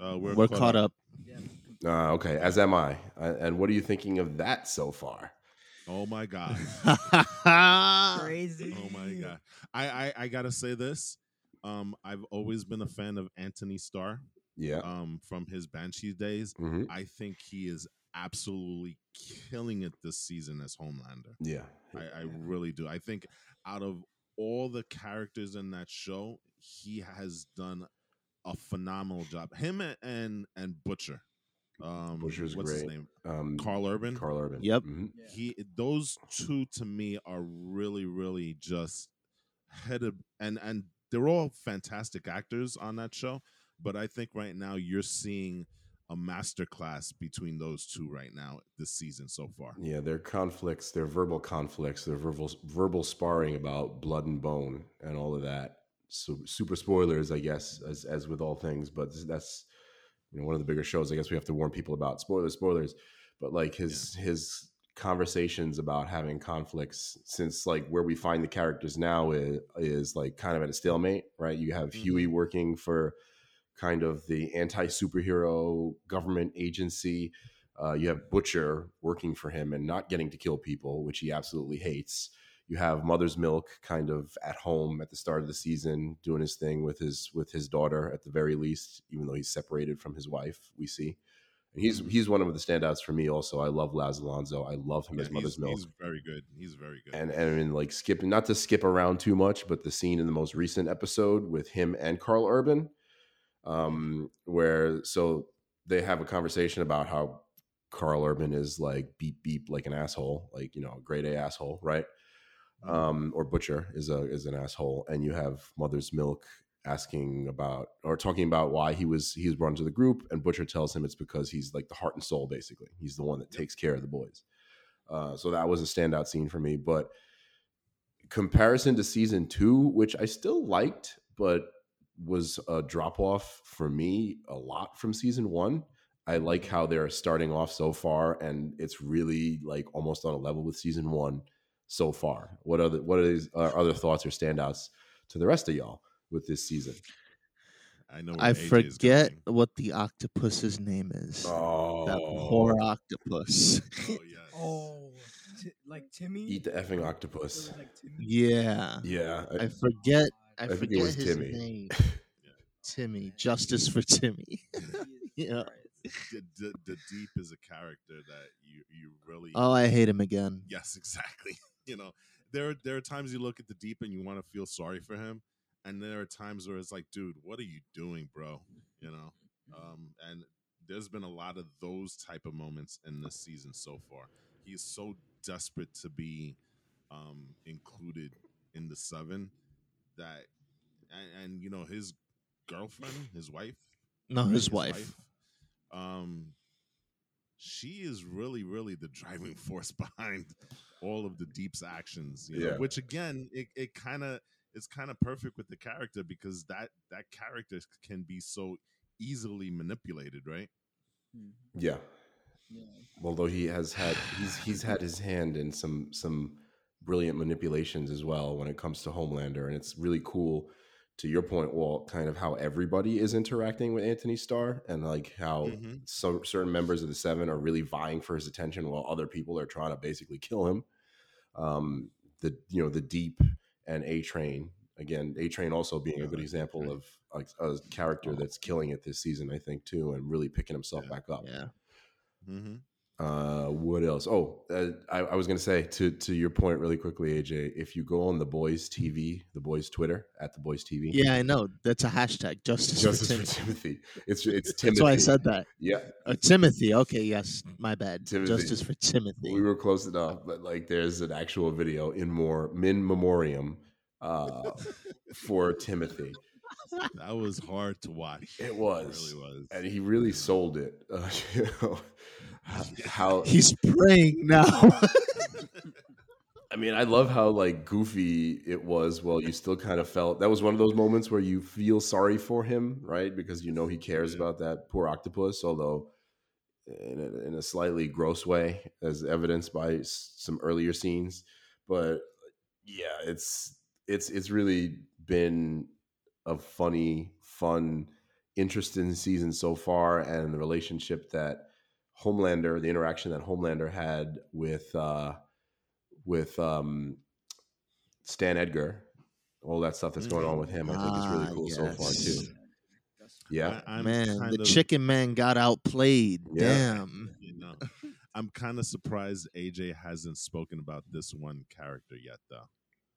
Uh, We're, caught up. Yeah. Uh, okay, as am I. Uh, and what are you thinking of that so far? Oh my god Crazy. Oh my god! I, I I gotta say this. Um, I've always been a fan of Anthony Starr. Yeah. Um, from his Banshee days, hmm I think he is absolutely killing it this season as Homelander. Yeah. I, I really do. I think out of all the characters in that show, he has done a phenomenal job. Him and and, and Butcher. Um, Butcher's what's his great. name? Um, Karl Urban. Karl Urban. Yep. Mhm. Yeah. he those two to me are really really just headed and and they're all fantastic actors on that show but i think right now you're seeing a master class between those two right now this season so far Yeah, their conflicts, their verbal conflicts, their verbal verbal sparring about blood and bone and all of that. So super spoilers, I guess, as as with all things. But that's you know one of the bigger shows. I guess we have to warn people about spoilers, spoilers. But like his his conversations about having conflicts since like where we find the characters now is, is like kind of at a stalemate, right? You have Hughie working for kind of the anti superhero government agency. Uh, you have Butcher working for him and not getting to kill people, which he absolutely hates. You have Mother's Milk kind of at home at the start of the season, doing his thing with his with his daughter at the very least, even though he's separated from his wife. We see, and He's he's one of the standouts for me. Also, I love Laz Alonso. I love him Yeah, as Mother's he's, Milk. he's very good. He's very good. and and in like skipping not to skip around too much, but the scene in the most recent episode with him and Karl Urban, um, where so they have a conversation about how Karl Urban is like beep beep like an asshole, like you know, grade A asshole, right? Um, or Butcher is a is an asshole, and you have Mother's Milk asking about or talking about why he was he was brought into the group, and Butcher tells him it's because he's like the heart and soul, basically. He's the one that takes care of the boys. Uh, so that was a standout scene for me. But comparison to season two, which I still liked, but was a drop off for me a lot from season one. I like how they're starting off so far, and it's really like almost on a level with season one so far. What other what are these, uh, other thoughts or standouts to the rest of y'all with this season? I know. I AJ forget what the octopus's name is. Oh, That poor octopus. Oh yes. Oh, Ti- like Timmy. eat the effing octopus! like yeah. Yeah, I- I forget. I, I think it forget was his Timmy. name. Timmy. Justice for Timmy. Yeah. the, the, the deep is a character that you you really. Oh, I hate him again. Yes, exactly. You know, there are- there are times you look at the deep and you want to feel sorry for him, and there are times where it's like, dude, what are you doing, bro? You know, um, and there's been a lot of those type of moments in this season so far. He is so desperate to be um, included in the seven that, and, and you know, his girlfriend, his wife, No, right, his wife. um, she is really, really the driving force behind all of the Deep's actions. You know? Yeah. Which again, it, it kind of it's kind of perfect with the character because that that character can be so easily manipulated, right? Mm-hmm. yeah. Yeah. Although he has had he's he's had his hand in some some brilliant manipulations as well when it comes to Homelander, and it's really cool. To your point, Walt, kind of how everybody is interacting with Anthony Starr, and like how Mhm. some certain members of the Seven are really vying for his attention, while other people are trying to basically kill him. Um, the you know the Deep and A Train again, A Train also being a good example of like a character that's killing it this season, I think too, and really picking himself Yeah. back up. Yeah. Mm-hmm. Uh, what else? Oh, uh, I, I was gonna say to to your point really quickly, AJ. If you go on the boys' TV, the boys' Twitter at the boys' TV, Yeah, I know. That's a hashtag. Justice, Justice for for Timothy. Timothy. It's it's Timothy. That's why I said that. Yeah, Uh, Timothy. Okay, yes. My bad. Timothy. Justice for Timothy. we were close enough, but like there's an actual video in more min memoriam uh, for Timothy. That was hard to watch. It was. really was. and he really sold it. Uh, you know how, how He's praying now. I mean, I love how like goofy it was. Well, you still kind of felt that was one of those moments where you feel sorry for him, right? Because you know he cares Yeah. about that poor octopus, although in a, in a slightly gross way, as evidenced by s- some earlier scenes. But yeah, it's it's it's really been a funny, fun, interesting season so far, and the relationship that Homelander, the interaction that Homelander had with. uh with um, Stan Edgar, all that stuff that's going on with him, I think is really Ah, cool so far too. Yeah, I, I'm man, the of- chicken man got outplayed. Yeah. Damn. You know, I'm kind of surprised AJ hasn't spoken about this one character yet, though.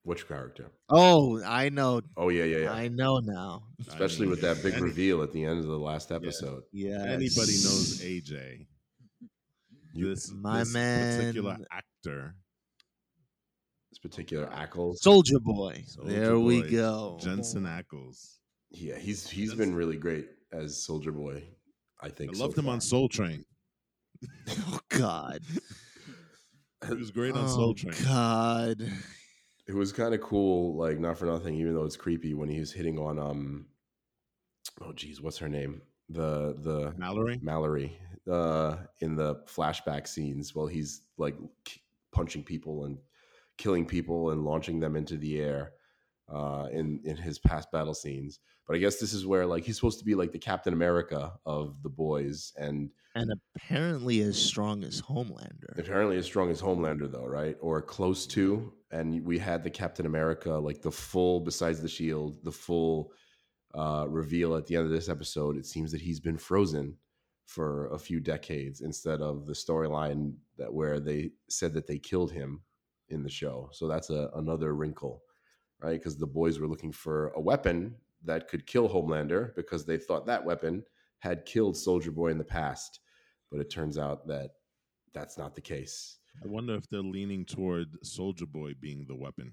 which character? Oh, I know. Oh yeah, yeah, yeah. I know now. I Especially mean, with that big any- reveal at the end of the last episode. Yeah. Anybody knows AJ. You- This, My this particular actor, This particular Ackles. Soldier Boy. Soulja there we go. Jensen Ackles. Yeah, he's he's been really great as Soldier Boy. I I think so loved him far. on Soul Train. Oh God. He was great on oh Soul Train. God. It was kind of cool, like not for nothing, even though it's creepy when he was hitting on um. Oh geez, what's her name? The the Mallory. Mallory uh, in the flashback scenes while he's like k- punching people and killing people and launching them into the air uh, in in his past battle scenes. But I guess this is where like he's supposed to be like the Captain America of the boys, and And apparently as strong as Homelander. apparently as strong as Homelander though, right? Or close to. And we had the Captain America, like the full, besides the shield, the full uh, reveal at the end of this episode. It seems that he's been frozen for a few decades instead of the storyline that where they said that they killed him in the show. So that's a, another wrinkle, right? Because the boys were looking for a weapon that could kill Homelander because they thought that weapon had killed Soldier Boy in the past, but it turns out that that's not the case. I wonder if they're leaning toward Soldier Boy being the weapon.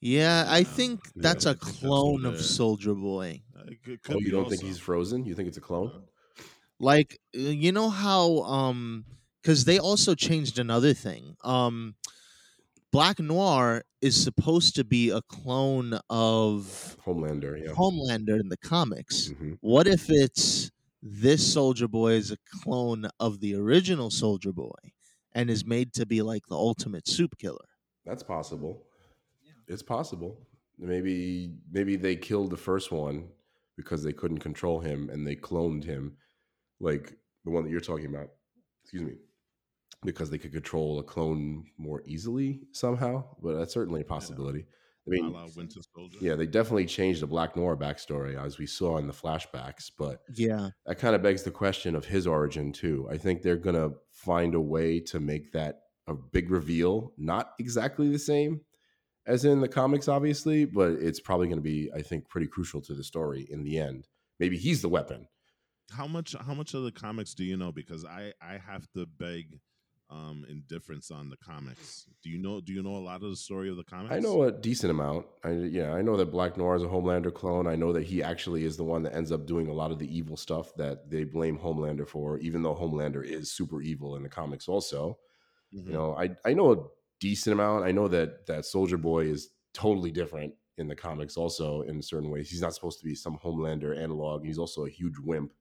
Yeah, I think yeah, that's I a think that's clone what of they're- Soldier Boy. Uh, it could, Oh, you don't think he's frozen? You think it's a clone? Uh, Like uh, you know how um cuz they also changed another thing. Um Black Noir is supposed to be a clone of Homelander, yeah. Homelander in the comics. hmm What if it's this Soldier Boy is a clone of the original Soldier Boy and is made to be like the ultimate supe killer? That's possible. Yeah. It's possible. Maybe maybe they killed the first one because they couldn't control him and they cloned him, like the one that you're talking about. Excuse me. Because they could control a clone more easily somehow, but that's certainly a possibility. I a mean, Winter Soldier. yeah, they definitely changed the Black Noir backstory as we saw in the flashbacks, but Yeah. that kind of begs the question of his origin too. I think they're gonna find a way to make that a big reveal, not exactly the same as in the comics, obviously, but it's probably gonna be, I think, pretty crucial to the story in the end. Maybe he's the weapon. How much? How much of the comics do you know? Because I I have to beg um indifference on the comics. Do you know? Do you know a lot of the story of the comics? I know a decent amount. I yeah, I know that Black Noir is a Homelander clone. I know that he actually is the one that ends up doing a lot of the evil stuff that they blame Homelander for, even though Homelander is super evil in the comics also. Mhm. You know, I I know a decent amount. I know that that Soldier Boy is totally different in the comics, also in certain ways. He's not supposed to be some Homelander analog. He's also a huge wimp.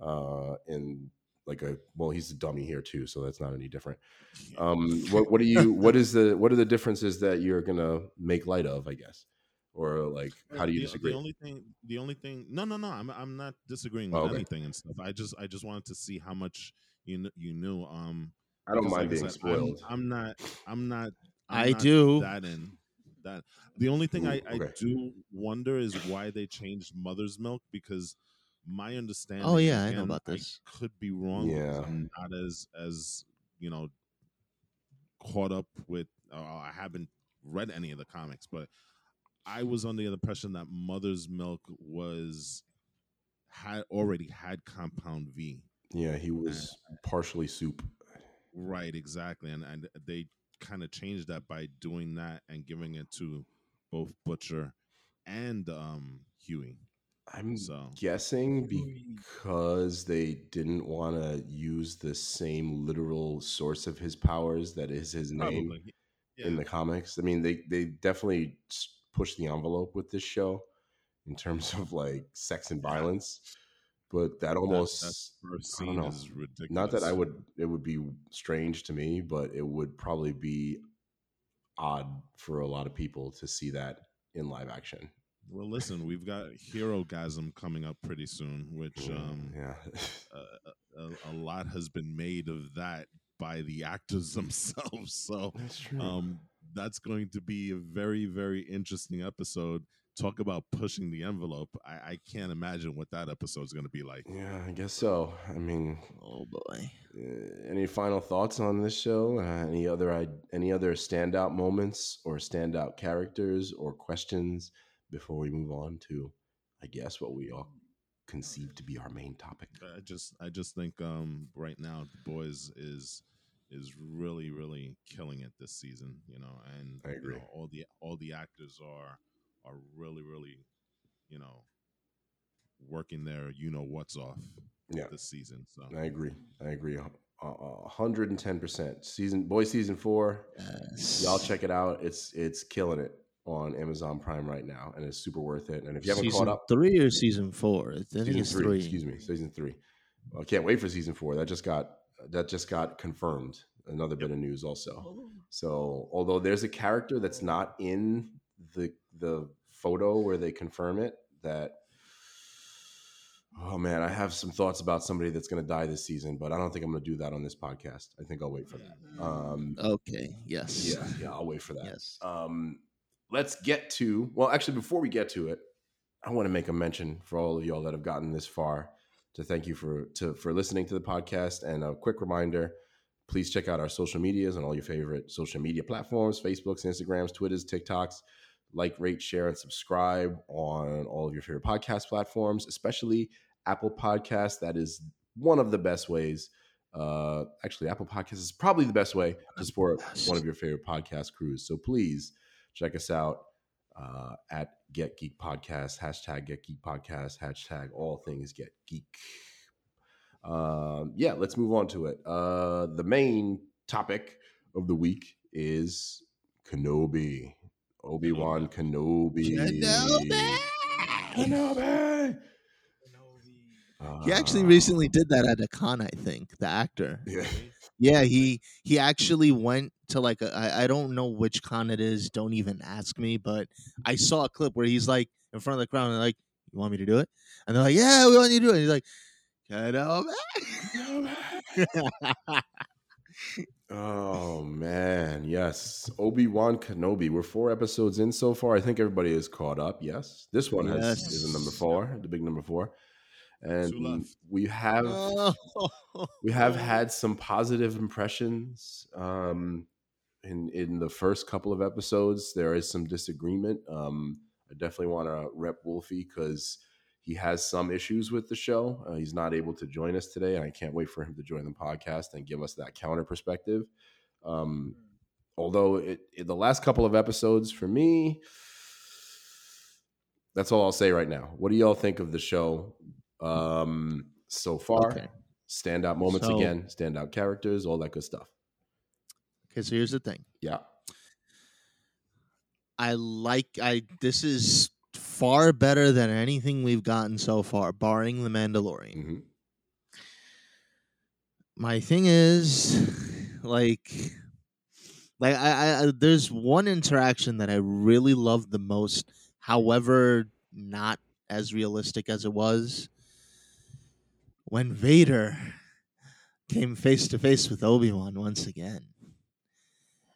Uh, in like a well, he's a dummy here too, so that's not any different. Um, what what do you what is the what are the differences that you're gonna make light of? I guess, or like how do you the, disagree? The only thing, the only thing, no, no, no. I'm I'm not disagreeing Oh, with okay. anything and stuff. I just I just wanted to see how much you kn- you knew. Um, I don't mind like I being said, I'm- spoiled. I'm, not. I'm not. I'm I not do. that in that. The only thing Ooh, I, I okay. do wonder is why they changed mother's milk because my understanding. Oh, yeah, I know about this. could be wrong. Yeah. I'm not as as you know caught up with. Uh, I haven't read any of the comics, but I was under the impression that mother's milk was had already had compound V. yeah, he was partially supe. Right, exactly, and and they kind of changed that by doing that and giving it to both Butcher and um Hughie. I'm So guessing because they didn't want to use the same literal source of his powers that is his name yeah. in the comics. I mean, they they definitely s- pushed the envelope with this show in terms of like sex and violence, but that almost that I don't know. is ridiculous. not that I would it would be strange to me, but it would probably be odd for a lot of people to see that in live action. Well, listen, we've got Hero Gasm coming up pretty soon, which Yeah, um yeah. a, a, a lot has been made of that by the actors themselves. So That's true. um, that's going to be a very, very interesting episode. Talk about pushing the envelope. I, I can't imagine what that episode is going to be like. yeah, I guess so. I mean, Oh boy. Uh, any final thoughts on this show? Uh, any other i- any other standout moments or standout characters or questions before we move on to, I guess, what we all conceive to be our main topic? I just, I just think um, right now, the boys is is really, really killing it this season. You know, and I you agree. know, all the all the actors are are really, really, you know, working their you know what's off Yeah. this season. So I agree. I agree. A a hundred and ten percent. Season boy, season four. Yes. Y'all check it out. It's it's killing it on Amazon Prime right now, and it's super worth it. And if you haven't season caught up, three or season four? I think season it's three, three. Excuse me, season three. I can't wait for season four. That just got that just got confirmed. Another bit of news also. Oh, So although there's a character that's not in the the photo where they confirm it, that oh man, I have some thoughts about somebody that's going to die this season, but I don't think I'm going to do that on this podcast. I think I'll wait for that. Um, Okay. Yes. yeah, yeah, I'll wait for that. Yes. Um, let's get to well, actually, before we get to it, I want to make a mention for all of y'all that have gotten this far to thank you for to for listening to the podcast. And a quick reminder: please check out our social medias on all your favorite social media platforms: Facebooks, Instagrams, Twitters, TikToks. Like, rate, share, and subscribe on all of your favorite podcast platforms, especially Apple Podcasts. That is one of the best ways. Uh, actually, Apple Podcasts is probably the best way to support one of your favorite podcast crews. So please check us out uh, at Get Geek Podcast, hashtag Get Geek Podcast, hashtag all things Get Geek. Um, yeah, let's move on to it. Uh, the main topic of the week is Kenobi, Obi Wan Kenobi. Kenobi! Kenobi! He actually Uh, recently did that at a con, I think. The actor. Yeah. Yeah, he he actually went to like a, I, I don't know which con it is. Don't even ask me. But I saw a clip where he's like in front of the crowd and they're like, "You want me to do it?" And they're like, "Yeah, we want you to do it." And he's like, "Kenobi." Oh man, yes. Obi-Wan Kenobi. We're four episodes in so far. I think everybody is caught up. Yes. This one has is a number four, the big number four. And we have Oh. we have had some positive impressions. Um in in the first couple of episodes, there is some disagreement. Um I definitely want to rep Wolfie because he has some issues with the show. Uh, he's not able to join us today, and I can't wait for him to join the podcast and give us that counter perspective. Um, although it, it- the last couple of episodes for me, that's all I'll say right now. What do y'all think of the show um, so far? Okay. Standout moments So- again, standout characters, all that good stuff. Okay, so here's the thing. Yeah. I like I this is far better than anything we've gotten so far, barring the Mandalorian. hmm My thing is like like I, I there's one interaction that I really loved the most, however, not as realistic as it was. When Vader came face to face with Obi-Wan once again.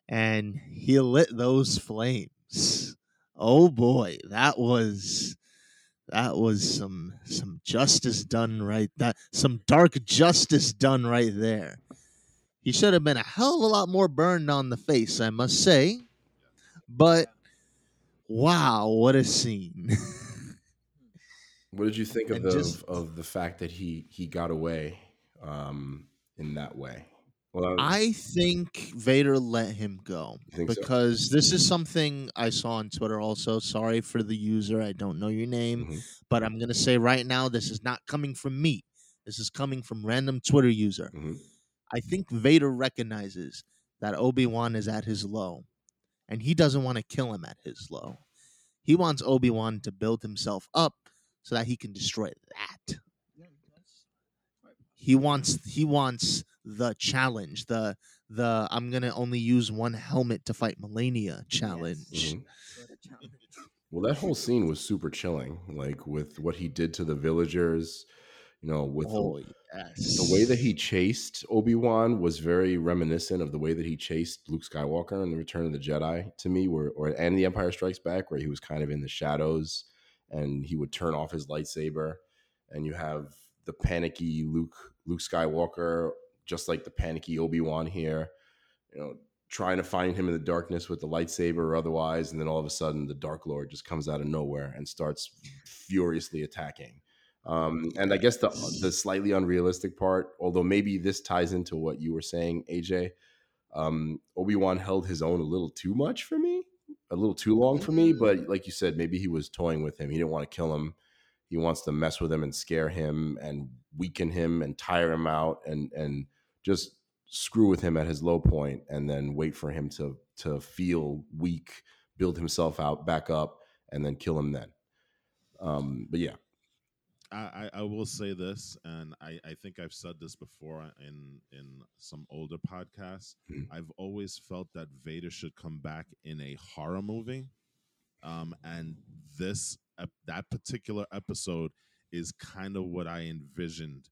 And he lit those flames. Oh boy, that was that was some some justice done right that some dark justice done right there. He should have been a hell of a lot more burned on the face, I must say. But wow, what a scene. What did you think of the just- of the fact that he he got away um, in that way? Well, I think Vader let him go You think so? because this is something I saw on Twitter also. Sorry for the user, I don't know your name, Mhm. but I'm going to say right now this is not coming from me. This is coming from random Twitter user. Mhm. I think Vader recognizes that Obi-Wan is at his low and he doesn't want to kill him at his low. He wants Obi-Wan to build himself up so that he can destroy that. Yeah, that's quite He wants he wants the challenge, the the I'm going to only use one helmet to fight Malenia challenge. Mm-hmm. Sort of challenge. Well, that whole scene was super chilling, like with what he did to the villagers. You know, with the- Oh, yes. the way that he chased Obi Wan was very reminiscent of the way that he chased Luke Skywalker in the Return of the Jedi to me, where or and the Empire Strikes Back, where he was kind of in the shadows and he would turn off his lightsaber, and you have the panicky Luke Luke Skywalker, just like the panicky Obi Wan here, you know, trying to find him in the darkness with the lightsaber or otherwise, and then all of a sudden the Dark Lord just comes out of nowhere and starts furiously attacking. Um, and I guess the the slightly unrealistic part, although maybe this ties into what you were saying, AJ, um, Obi Wan held his own a little too much for me, a little too long for me. But like you said, maybe he was toying with him. He didn't want to kill him. He wants to mess with him and scare him and weaken him and tire him out and and just screw with him at his low point and then wait for him to to feel weak, build himself out back up, and then kill him then. Um, but yeah, I, I, will say this, and I, I think I've said this before in in some older podcasts. Mhm. I've always felt that Vader should come back in a horror movie, um, and this that particular episode is kind of what I envisioned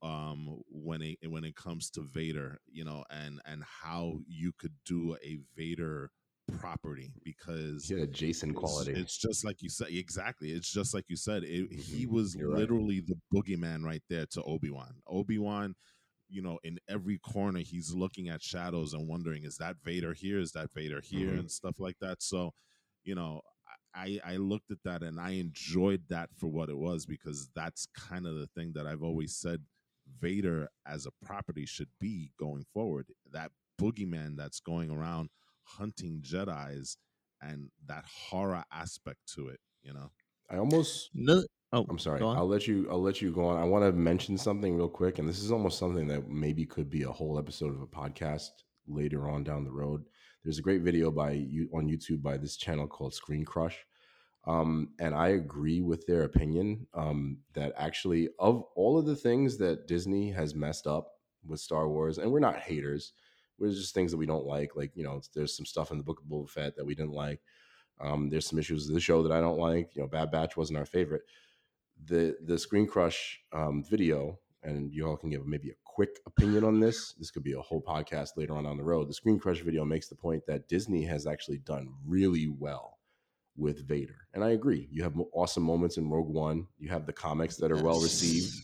um when it when it comes to Vader you know and and how you could do a Vader property because He a Jason it's- quality. It's, just like you said. Exactly. It's just like you said. It, he Mhm. was You're right. literally the boogeyman right there to Obi Wan. Obi Wan, you know, in every corner, he's looking at shadows and wondering, is that Vader here? Is that Vader here? Mhm. And stuff like that. So, you know, I, I looked at that and I enjoyed that for what it was because that's kind of the thing that I've always said Vader as a property should be going forward. That boogeyman that's going around hunting Jedi's and that horror aspect to it, you know. I almost No, oh, I'm sorry. I'll let you. I'll let you go on. I want to mention something real quick, and this is almost something that maybe could be a whole episode of a podcast later on down the road. There's a great video by you on YouTube by this channel called Screen Crush, um, and I agree with their opinion um, that actually of all of the things that Disney has messed up with Star Wars, and we're not haters. We're just things that we don't like. Like you know, there's some stuff in the Book of Boba Fett that we didn't like. Um, there's some issues with the show that I don't like. You know, Bad Batch wasn't our favorite the the Screen Crush um, video, and you all can give maybe a quick opinion on this. This could be a whole podcast later on down the road. The Screen Crush video makes the point that Disney has actually done really well with Vader, and I agree. You have awesome moments in Rogue One. You have the comics that are well received.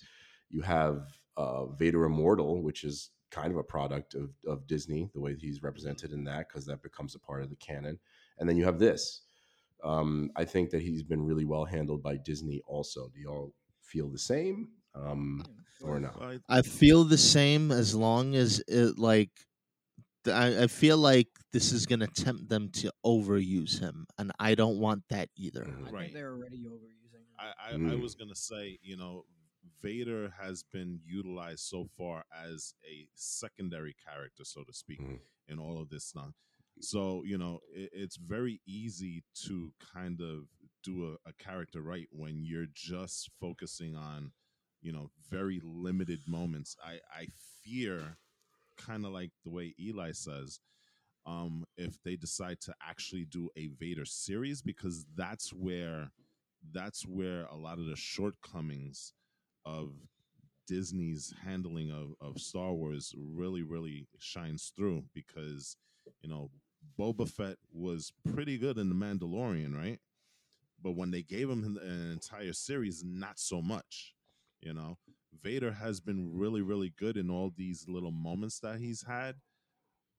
You have uh, Vader Immortal, which is kind of a product of, of Disney, the way he's represented in that, because that becomes a part of the canon. And then you have this. Um, I think that he's been really well handled by Disney also. Do y'all feel the same? Um, or not? I feel the same as long as it like I, I feel like this is gonna tempt them to overuse him, and I don't want that either. Mhm. I Right. think they're already overusing him. I, I, I Mm. was gonna say, you know, Vader has been utilized so far as a secondary character, so to speak, Mhm. in all of this stuff. So you know, it, it's very easy to kind of do a, a character right when you're just focusing on, you know, very limited moments. I I fear, kind of like the way Eli says, um, if they decide to actually do a Vader series, because that's where that's where a lot of the shortcomings of Disney's handling of, of Star Wars really, really shines through because, you know, Boba Fett was pretty good in The Mandalorian, right? But when they gave him an an entire series, not so much. You know, Vader has been really, really good in all these little moments that he's had.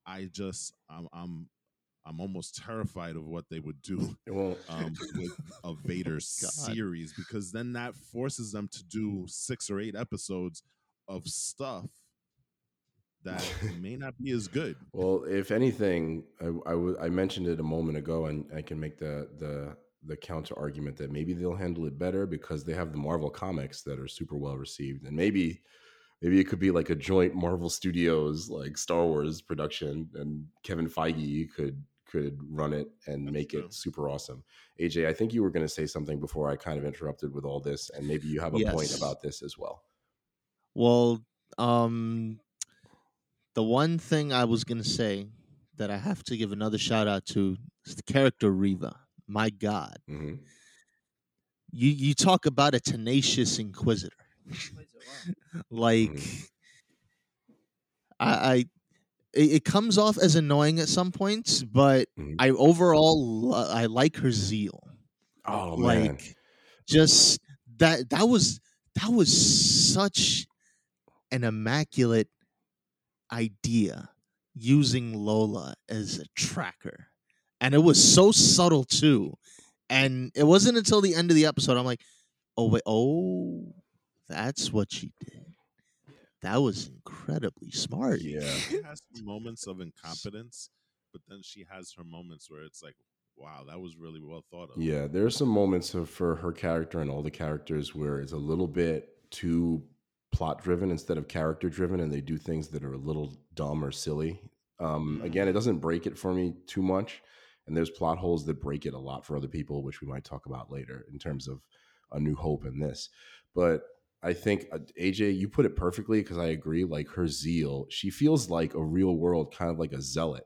I just, I'm, I'm, I'm almost terrified of what they would do um, with a Vader series because then that forces them to do six or eight episodes of stuff that may not be as good. Well, if anything, I, I, w- I mentioned it a moment ago, and I can make the the the counter argument that maybe they'll handle it better because they have the Marvel comics that are super well received, and maybe maybe it could be like a joint Marvel Studios like Star Wars production, and Kevin Feige could could run it and That's make true. it super awesome. AJ, I think you were going to say something before I kind of interrupted with all this, and maybe you have a point about this as well. Well, um, the one thing I was gonna say that I have to give another shout out to is the character Reva. My God, hmm you you talk about a tenacious inquisitor. He plays it well. like Mhm. I, I it, it comes off as annoying at some points, but Mhm. I overall I like her zeal. Oh like man, just that that was that was such an immaculate idea using Lola as a tracker. And it was so subtle too. And it wasn't until the end of the episode I'm like, "Oh wait, oh, that's what she did." That was incredibly smart. yeah. She has moments of incompetence, but then she has her moments where it's like, wow, that was really well thought of. Yeah, there are some moments of, for her character and all the characters where it's a little bit too plot driven instead of character driven, and they do things that are a little dumb or silly. Um, again, it doesn't break it for me too much, and there's plot holes that break it a lot for other people, which we might talk about later in terms of A New Hope in this. But I think uh, AJ, you put it perfectly because I agree. Like her zeal, she feels like a real world, kind of like a zealot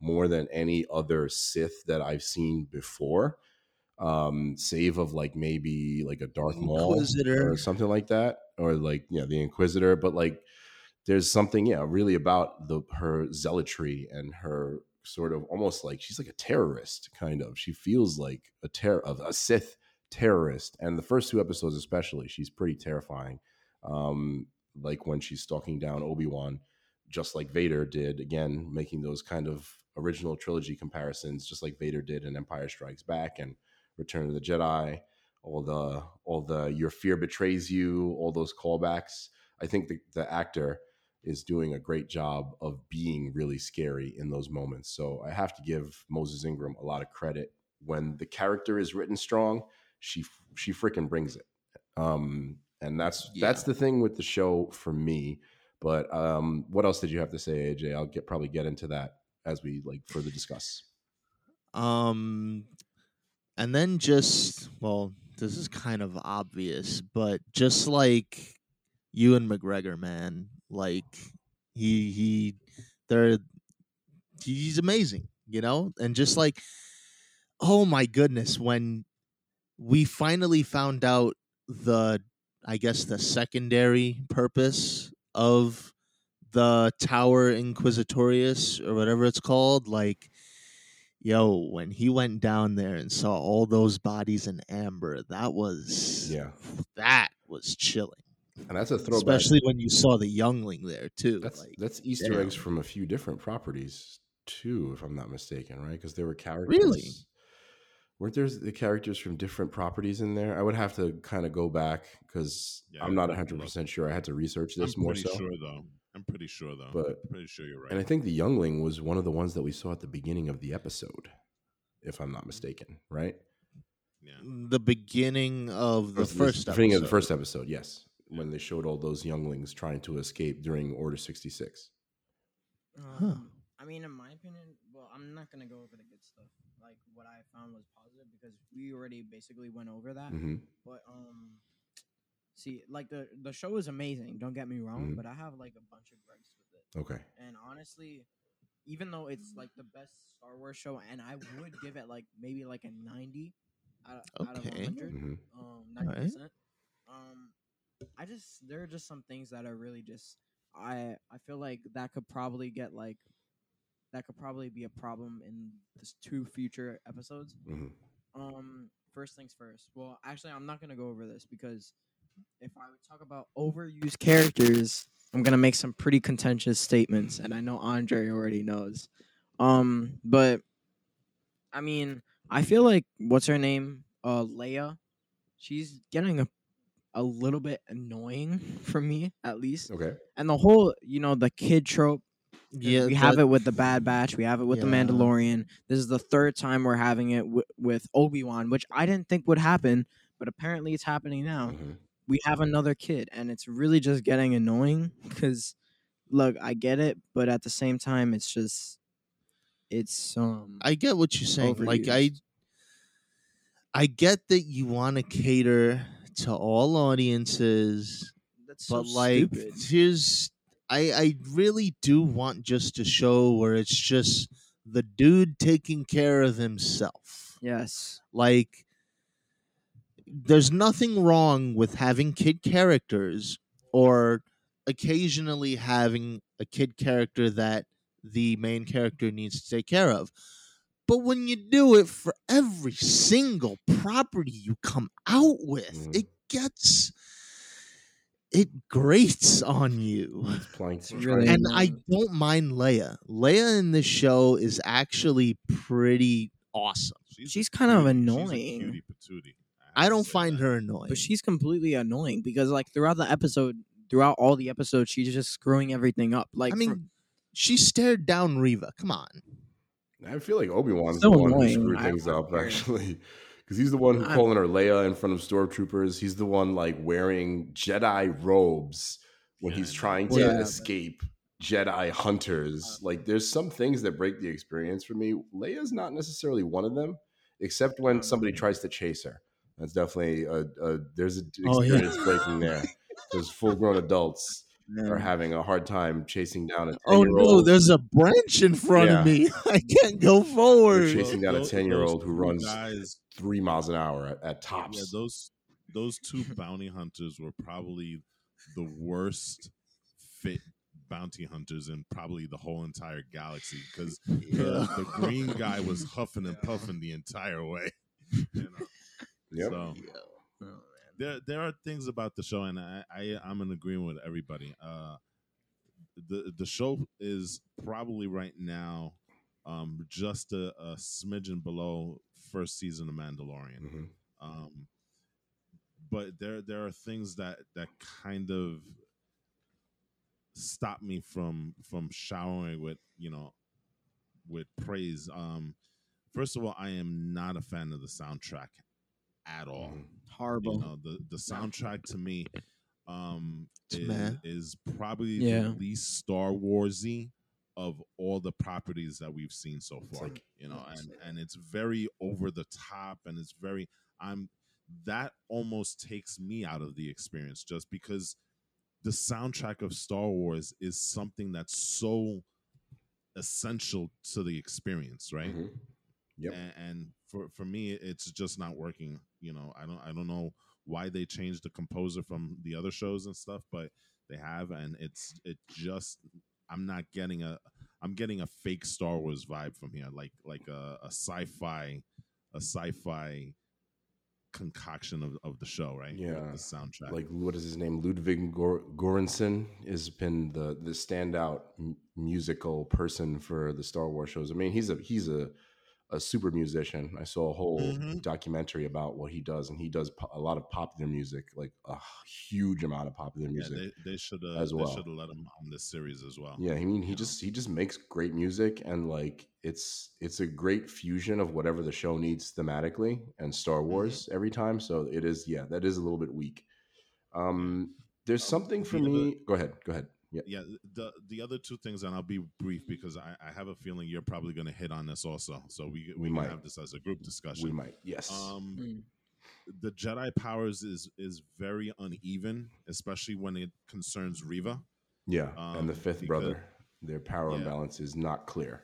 more than any other Sith that I've seen before. Um, save of like maybe like a Darth Maul Inquisitor. or something like that, or like yeah, the Inquisitor. But like, there's something yeah, really about the her zealotry and her sort of almost like she's like a terrorist kind of. She feels like a terror of a Sith terrorist, and the first two episodes especially, she's pretty terrifying. Um, like when she's stalking down Obi Wan, just like Vader did. Again, making those kind of original trilogy comparisons, just like Vader did in Empire Strikes Back and Return of the Jedi. All the all the your fear betrays you, all those callbacks. I think the, the actor is doing a great job of being really scary in those moments. So I have to give Moses Ingram a lot of credit. When the character is written strong, she she freaking brings it. Um, and that's Yeah. that's the thing with the show for me. But um, what else did you have to say, AJ? I'll get probably get into that as we like further discuss. Um, and then just well, this is kind of obvious, but just like Ewan McGregor, man, like he he, they're he's amazing, you know, and just like, oh my goodness, when we finally found out the, I guess the secondary purpose of the Tower Inquisitorius or whatever it's called, like yo, when he went down there and saw all those bodies in amber, that was Yeah, that was chilling. And that's a throwback. Especially when you saw the youngling there too. That's like, that's Easter damn. eggs from a few different properties too, if I'm not mistaken, right? Because there were characters. Really? Weren't there the characters from different properties in there? I would have to kind of go back because Yeah, I'm not I'd have to 100 look. percent sure. I had to research this I'm more pretty so. sure though. I'm pretty sure though. But- I'm pretty sure you're right. And I think the youngling was one of the ones that we saw at the beginning of the episode, if I'm not mistaken, right? yeah. the beginning of the Or first beginning of the first episode, yes, when they showed all those younglings trying to escape during Order 66. Um, I mean, in my opinion, well, I'm not gonna go over the good stuff. Like what I found was positive because we already basically went over that. hmm But um, see, like the the show is amazing. Don't get me wrong, Mhm. but I have like a bunch of gripes with it. Okay. And honestly, even though it's like the best Star Wars show, and I would give it like maybe like a ninety out, out of Okay. hundred, hmm um, ninety Alright. percent. Um, I just there are just some things that are really just I I feel like that could probably get like that could probably be a problem in this two future episodes. hmm Um, first things first. Well, actually, I'm not gonna go over this because if I would talk about overused characters, I'm gonna make some pretty contentious statements, and I know Andre already knows. Um, but I mean, I feel like what's her name, uh, Leia, she's getting a a little bit annoying for me, at least. Okay. And the whole, you know, the kid trope Yeah, we have that- it with the Bad Batch. We have it with the Mandalorian. This is the third time we're having it w- with Obi Wan, which I didn't think would happen, but apparently it's happening now. Mhm. We have another kid, and it's really just getting annoying because, look, I get it, but at the same time, it's just, it's um. I get what you're saying. Like I. I get that you want to cater to all audiences, that's so but like stupid. here's I I really do want just a show where it's just the dude taking care of himself. yes, Like there's nothing wrong with having kid characters or occasionally having a kid character that the main character needs to take care of. But when you do it for every single property you come out with, Mhm. it gets it grates on you. It's playing It's trying- really And I don't mind Leia. Leia in this show is actually pretty awesome. a She's kind of annoying. She's a patootie. I have to don't find that. her annoying. but she's completely annoying because like throughout the episode, throughout all the episodes, she's just screwing everything up. Like, I for- mean, she stared down Reva. Come on. I feel like Obi Wan's So the one annoying. who screwed things I up, don't actually. Because he's the one who calling her Leia in front of stormtroopers. He's the one like wearing Jedi robes when Yeah, he's trying to Yeah, but- escape Jedi hunters. Like, there's some things that break the experience for me. Leia's not necessarily one of them, except when somebody tries to chase her. That's definitely a, a there's an Oh, yeah. experience breaking there. There's full grown adults are having a hard time chasing down a 10 Oh year no, old. there's a branch in front Yeah. of me. I can't go They're forward. chasing down a 10 year old who runs Guys, three miles an hour at, at yeah, tops. those those two bounty hunters were probably the worst fit bounty hunters in probably the whole entire galaxy because Yeah. the, the green guy was huffing and puffing the entire way. You know? Yep. So Yo. There there are things about the show, and I, I I'm in agreement with everybody. Uh, the the show is probably right now um, just a, a smidgen below first season of Mandalorian. Mhm. Um, but there there are things that that kind of stop me from from showering with you know with praise. Um, first of all, I am not a fan of the soundtrack at all. Mhm. Horrible. You know, the the soundtrack to me um It's is, is probably Yeah. the least Star Warsy of all the properties that we've seen so far. like- you know, and and it's very over the top and it's very I'm that almost takes me out of the experience just because the soundtrack of Star Wars is something that's so essential to the experience, right? Mhm. Yep. and, and for for me it's just not working you know i don't i don't know why they changed the composer from the other shows and stuff but they have and it's it just i'm not getting a i'm getting a fake star wars vibe from here like like a, a sci-fi a sci-fi concoction of, of the show right Yeah. the soundtrack like what is his name ludwig Göransson has been the the standout m- musical person for the star wars shows i mean he's a he's a a super musician i saw a whole Mhm. documentary about what he does and he does po- a lot of popular music like a huge amount of popular yeah, music they, they should have as they well. should let him on this series as well yeah i mean he know? just he just makes great music and like it's it's a great fusion of whatever the show needs thematically and star Mm-hmm. wars every time so it is yeah that is a little bit weak um there's Um, something for me go ahead go ahead yeah yeah the the other two things and i'll be brief because i, I have a feeling you're probably going to hit on this also so we, we, We can might. have this as a group discussion we might yes um Mm. the jedi powers is is very uneven especially when it concerns reva yeah and the um, fifth because- brother their power Yeah. imbalance is not clear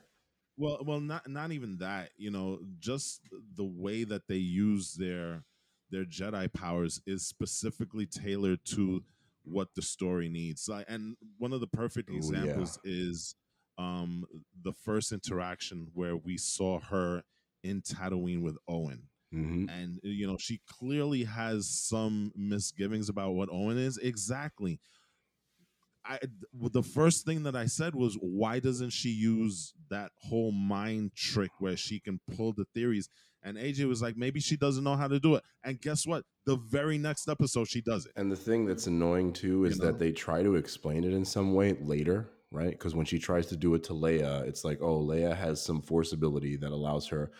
well well not not even that you know just the way that they use their their jedi powers is specifically tailored to what the story needs. Like and one of the perfect Ooh, yeah. examples is um the first interaction where we saw her in Tatooine with Owen. Hmm and you know she clearly has some misgivings about what Owen is. Exactly. I the first thing that I said was why doesn't she use that whole mind trick where she can pull the theories and AJ was like maybe she doesn't know how to do it and guess what the very next episode she does it And the thing that's annoying too is know? that they try to explain it in some way later, right? Because when she tries to do it to Leia, it's like, oh, Leia has some force ability that allows her,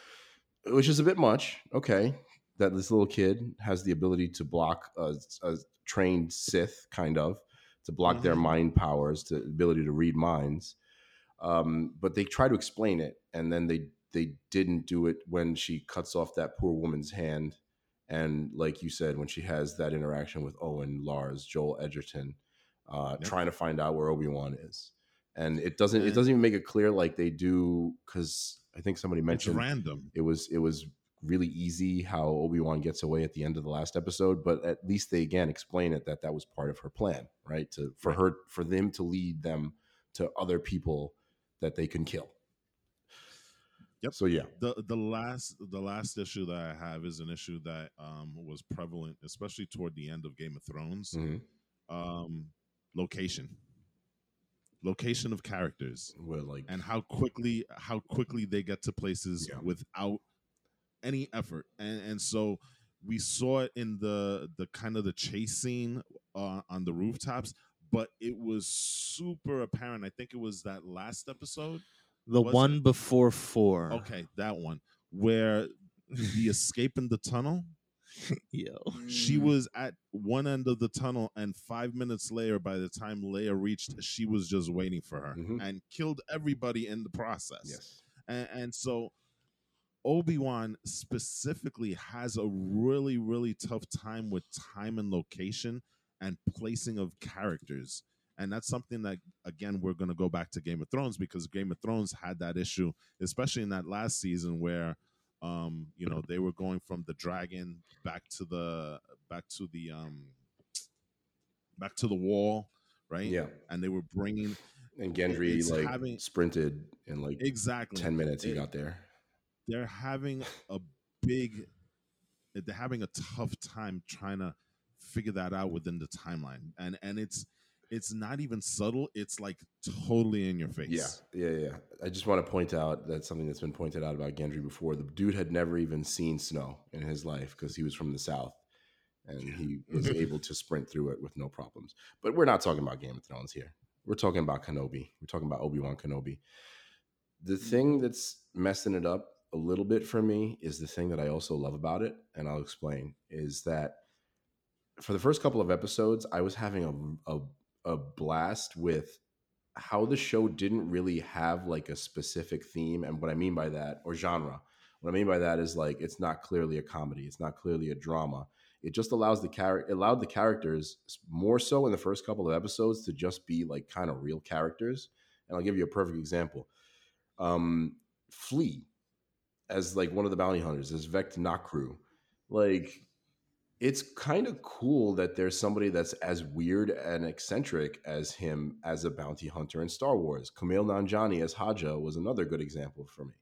which is a bit much. Okay, that this little kid has the ability to block a, a trained Sith, kind of, to block their Mhm. mind powers, the ability to read minds. Um, but they try to explain it, and then they they didn't do it when she cuts off that poor woman's hand. And like you said when she has that interaction with owen lars joel edgerton uh, Yep. trying to find out where obi-wan is. And it doesn't it doesn't even make it clear like they do because i think somebody it's mentioned random. it was it was really easy how obi-wan gets away at the end of the last episode but at least they again explain it that that was part of her plan right? To for Right. her for them to lead them to other people that they can kill Yep. so yeah the the last the last issue that I have is an issue that um was prevalent especially toward the end of Game of Thrones Mhm. um location location of characters Well, like and how quickly how quickly they get to places Yeah. without any effort and and so we saw it in the the kind of the chase scene uh, on the rooftops but it was super apparent i think it was that last episode The Was one it? before four. okay that one where the escape in the tunnel Yo. she Mm. was at one end of the tunnel and five minutes later by the time leia reached she was just waiting for her Mhm. and killed everybody in the process yes and, and so obi-wan specifically has a really really tough time with time and location and placing of characters and that's something that again we're going to go back to game of thrones because game of thrones had that issue especially in that last season where um you know they were going from the dragon back to the back to the um back to the wall right? Yeah. and they were bringing And Gendry like having- sprinted in like exactly 10 minutes he It- got there. they're having a big they're having a tough time trying to figure that out within the timeline and and it's it's not even subtle it's like totally in your face Yeah, yeah, yeah. I just want to point out that something that's been pointed out about Gendry before. The dude had never even seen snow in his life because he was from the south, and he was able to sprint through it with no problems. But we're not talking about Game of Thrones here. We're talking about Kenobi. We're talking about Obi Wan Kenobi. The mm. thing that's messing it up a little bit for me is the thing that I also love about it, and I'll explain. Is that for the first couple of episodes, I was having a, a a blast with how the show didn't really have like a specific theme and what i mean by that or genre. What i mean by that is like it's not clearly a comedy it's not clearly a drama. It just allows the character allowed the characters more so in the first couple of episodes to just be like kind of real characters and i'll give you a perfect example. Um flea as like one of the bounty hunters as vect nokru like it's kind of cool that there's somebody that's as weird and eccentric as him as a bounty hunter in Star Wars. Kumail Nanjiani as Haja was another good example for me.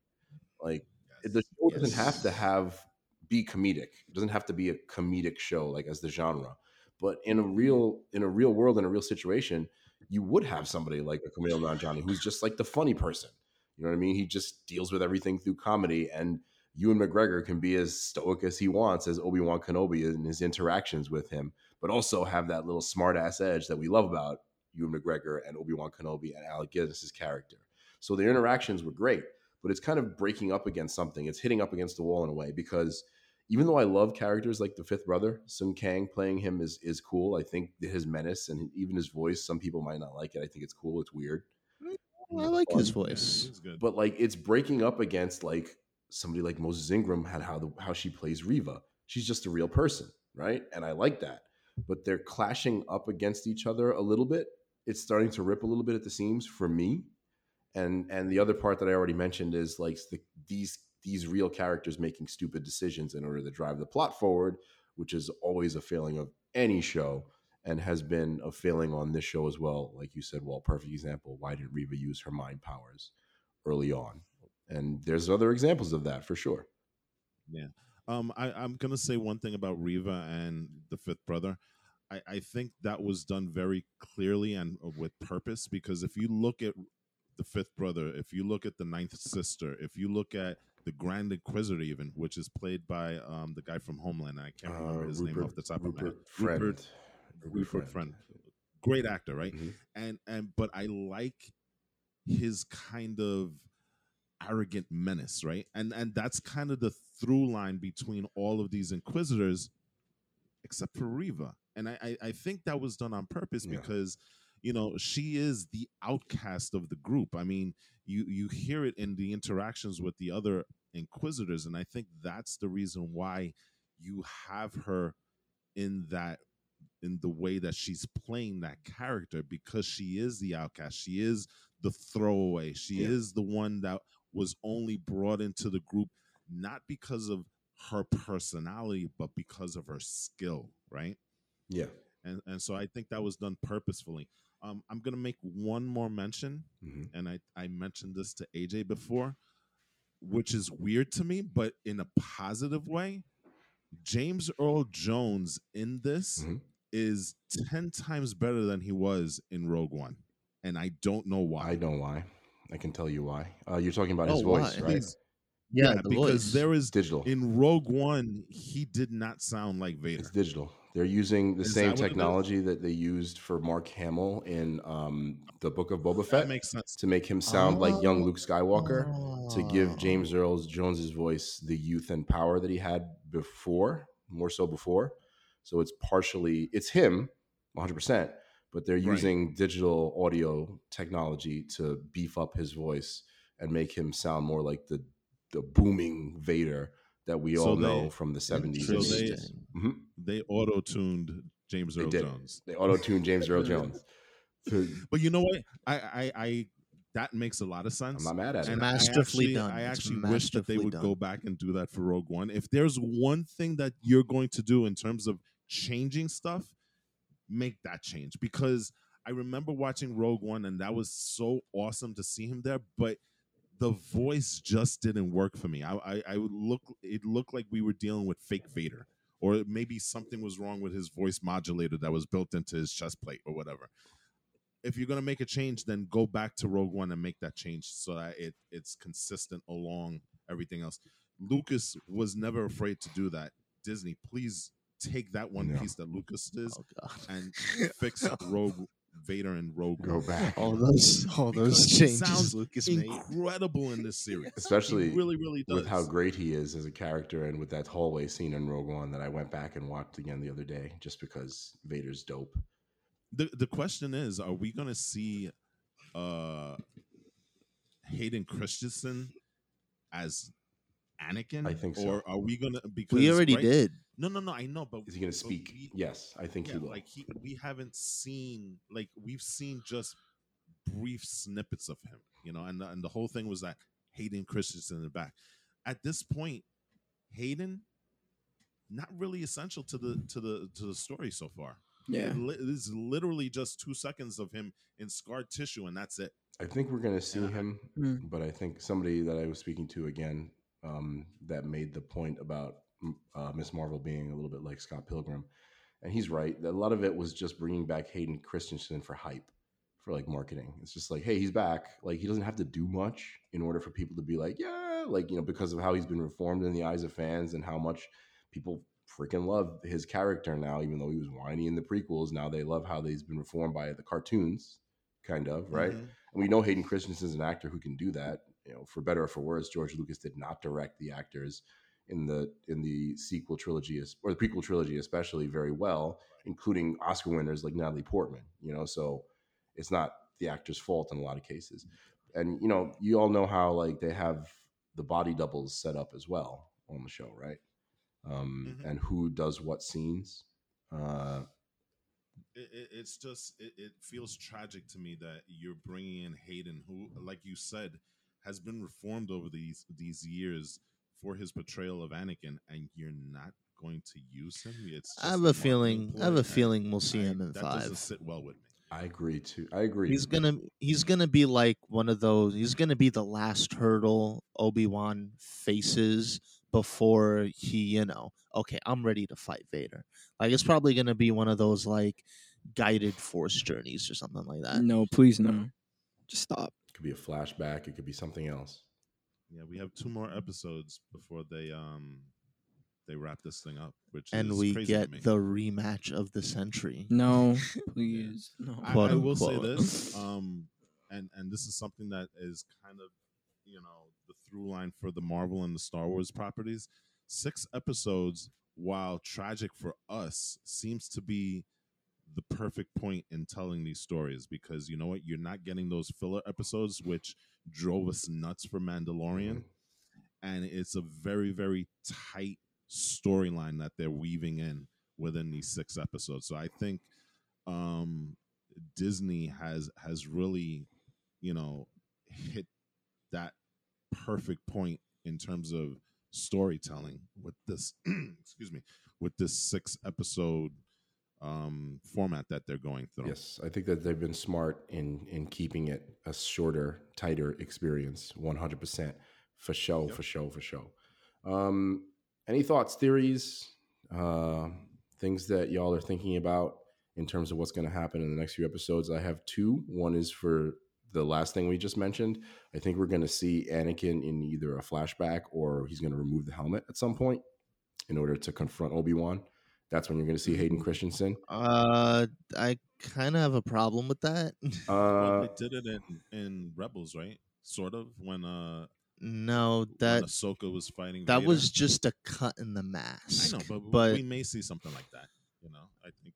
Like the show doesn't have to have be comedic. It doesn't have to be a comedic show like as the genre. But in a real in a real world in a real situation, you would have somebody like a Kumail Nanjiani who's just like the funny person. You know what I mean? He just deals with everything through comedy and Ewan McGregor can be as stoic as he wants as Obi Wan Kenobi in his interactions with him, but also have that little smart ass edge that we love about Ewan McGregor and Obi Wan Kenobi and Alec Guinness's character. So their interactions were great, but it's kind of breaking up against something. It's hitting up against the wall in a way because even though I love characters like the fifth brother, Sung Kang playing him is is cool. I think his menace and even his voice, some people might not like it. I think it's cool. It's weird. I like his voice. it's good But like it's breaking up against like somebody like Moses Ingram had how the how she plays Reva. She's just a real person, right? And I like that. But they're clashing up against each other a little bit. It's starting to rip a little bit at the seams for me. And and the other part that I already mentioned is like the, these these real characters making stupid decisions in order to drive the plot forward, which is always a failing of any show and has been a failing on this show as well. Like you said, well, perfect example. Why didn't Reva use her mind powers early on? And there's other examples of that for sure. Yeah. Um, I, I'm gonna say one thing about Reva and the fifth brother. I, I think that was done very clearly and uh, with purpose because if you look at the fifth brother, if you look at the ninth sister, if you look at the Grand Inquisitor, even which is played by um the guy from Homeland, I can't remember his name off the top of my head. Uh, Rupert Friend. Rupert, Rupert Friend. Great actor, right? Mhm. and and but I like his kind of arrogant menace, right? And and that's kind of the through line between all of these inquisitors, except for Reva. And I I, I think that was done on purpose Yeah. because you know she is the outcast of the group. I mean, you you hear it in the interactions with the other inquisitors, and I think that's the reason why you have her in that in the way that she's playing that character because she is the outcast. She is the throwaway. She Yeah. is the one that was only brought into the group not because of her personality, but because of her skill, right? Yeah. And and so I think that was done purposefully. Um, I'm gonna make one more mention, hmm and I I mentioned this to AJ before, which is weird to me, but in a positive way. James Earl Jones in this Mhm. is 10 times better than he was in Rogue One. And I don't know why. I don't know why. I can tell you why. Uh, you're talking about his Oh, voice, why? right? He's- Yeah, yeah, the because voice. there It's is digital. in Rogue One, he did not sound like Vader. It's digital. They're using the Is same that what it is? technology that they used for Mark Hamill in um, the Book of Boba Fett That makes sense. to make him sound like young Oh. Luke Skywalker. to give Oh. James Earl Jones's voice the youth and power that he had before, more so before. So it's partially it's him, 100, percent but they're Right. using digital audio technology to beef up his voice and make him sound more like the the booming Vader that we So all they- know from the 70s. So they- 80s. Interesting. Mhm. They auto tuned James Earl did. Jones. They auto tuned James Earl Jones. So But you know what? I, I, I that makes a lot of sense. I'm not mad at it. and Masterfully I actually, done. I actually wish that they would done. go back and do that for Rogue One. If there's one thing that you're going to do in terms of changing stuff, make that change because I remember watching Rogue One, and that was so awesome to see him there. But the voice just didn't work for me. I, I, I would look. It looked like we were dealing with fake Vader, or maybe something was wrong with his voice modulator that was built into his chest plate or whatever. If you're gonna make a change, then go back to Rogue One and make that change so that it it's consistent along everything else. Lucas was never afraid to do that. Disney, please take that one Yeah. piece that Lucas is Oh and fix Rogue Vader and Rogue Go back. all those all those Because it changes sounds Lucas made. Incredible in this series, Especially He really, really does. with how great he is as a character and with that hallway scene in Rogue One that I went back and watched again the other day just because Vader's dope. the the question is: Are we going to see uh Hayden Christensen as Anakin? I think so. Or are we going to? Because We already right- did. No, no, no. I know, but Is he going to speak? we- yes, I think yeah, he will. like he, we haven't seen like we've seen just brief snippets of him, you know, and the, and the whole thing was that Hayden Christensen in the back. At this point, Hayden not really essential to the to the to the story so far. Yeah. It li- it is literally just two seconds of him in scarred tissue, and that's it. I think we're going to see Yeah. him, Mm. but I think somebody that I was speaking to again um, that made the point about uh, Miss Marvel being a little bit like Scott Pilgrim, and he's right. A lot of it was just bringing back Hayden Christensen for hype, for like marketing. It's just like, hey, he's back. Like he doesn't have to do much in order for people to be like, yeah, like you know, because of how he's been reformed in the eyes of fans and how much people freaking love his character now. Even though he was whiny in the prequels, now they love how he's been reformed by the cartoons, kind of right. Mhm. And we know Hayden Christensen is an actor who can do that. You know, for better or for worse, George Lucas did not direct the actors in the in the sequel trilogy or the prequel trilogy, especially very well, including Oscar winners like Natalie Portman. You know, so it's not the actor's fault in a lot of cases. And you know, you all know how like they have the body doubles set up as well on the show, right? Um, Mhm. And who does what scenes? Uh, it, it, it's just it, it feels tragic to me that you're bringing in Hayden, who, like you said, has been reformed over these these years for his portrayal of Anakin, and you're not going to use him. It's I have a feeling. I have a feeling we'll see and him in that doesn't five. sit well with me. I agree too. I agree. He's gonna he's gonna be like one of those. He's gonna be the last hurdle Obi Wan faces before he, you know, okay, I'm ready to fight Vader. Like it's probably gonna be one of those like guided force journeys or something like that. No, please no. Just stop. It could be a flashback. It could be something else. Yeah, we have two more episodes before they um they wrap this thing up, which And is we crazy get the rematch of the century. No, please. No. I, I will say this, um, and and this is something that is kind of you know the through line for the Marvel and the Star Wars properties. Six episodes, while tragic for us, seems to be the perfect point in telling these stories because you know what you're not getting those filler episodes which drove us nuts for Mandalorian. And it's a very very tight storyline that they're weaving in within these six episodes. So i think um disney has has really you know hit that perfect point in terms of storytelling with this excuse me with this six episode um format that they're going through Yes, I think that they've been smart in in keeping it a shorter, tighter experience. One hundred percent for show, Yep. for show, for show. Um, any thoughts, theories, uh, things that y'all are thinking about in terms of what's going to happen in the next few episodes? I have two. One is for the last thing we just mentioned. I think we're going to see Anakin in either a flashback or he's going to remove the helmet at some point in order to confront Obi Wan. That's when you're going to see Hayden Christensen. Uh, I kind of have a problem with that. well, Uh, they did it in in rebels right sort of when uh no, when that Ahsoka was fighting that Vader. was just a cut in the mask. I mask. know, but, but we may see something like that. You know, I think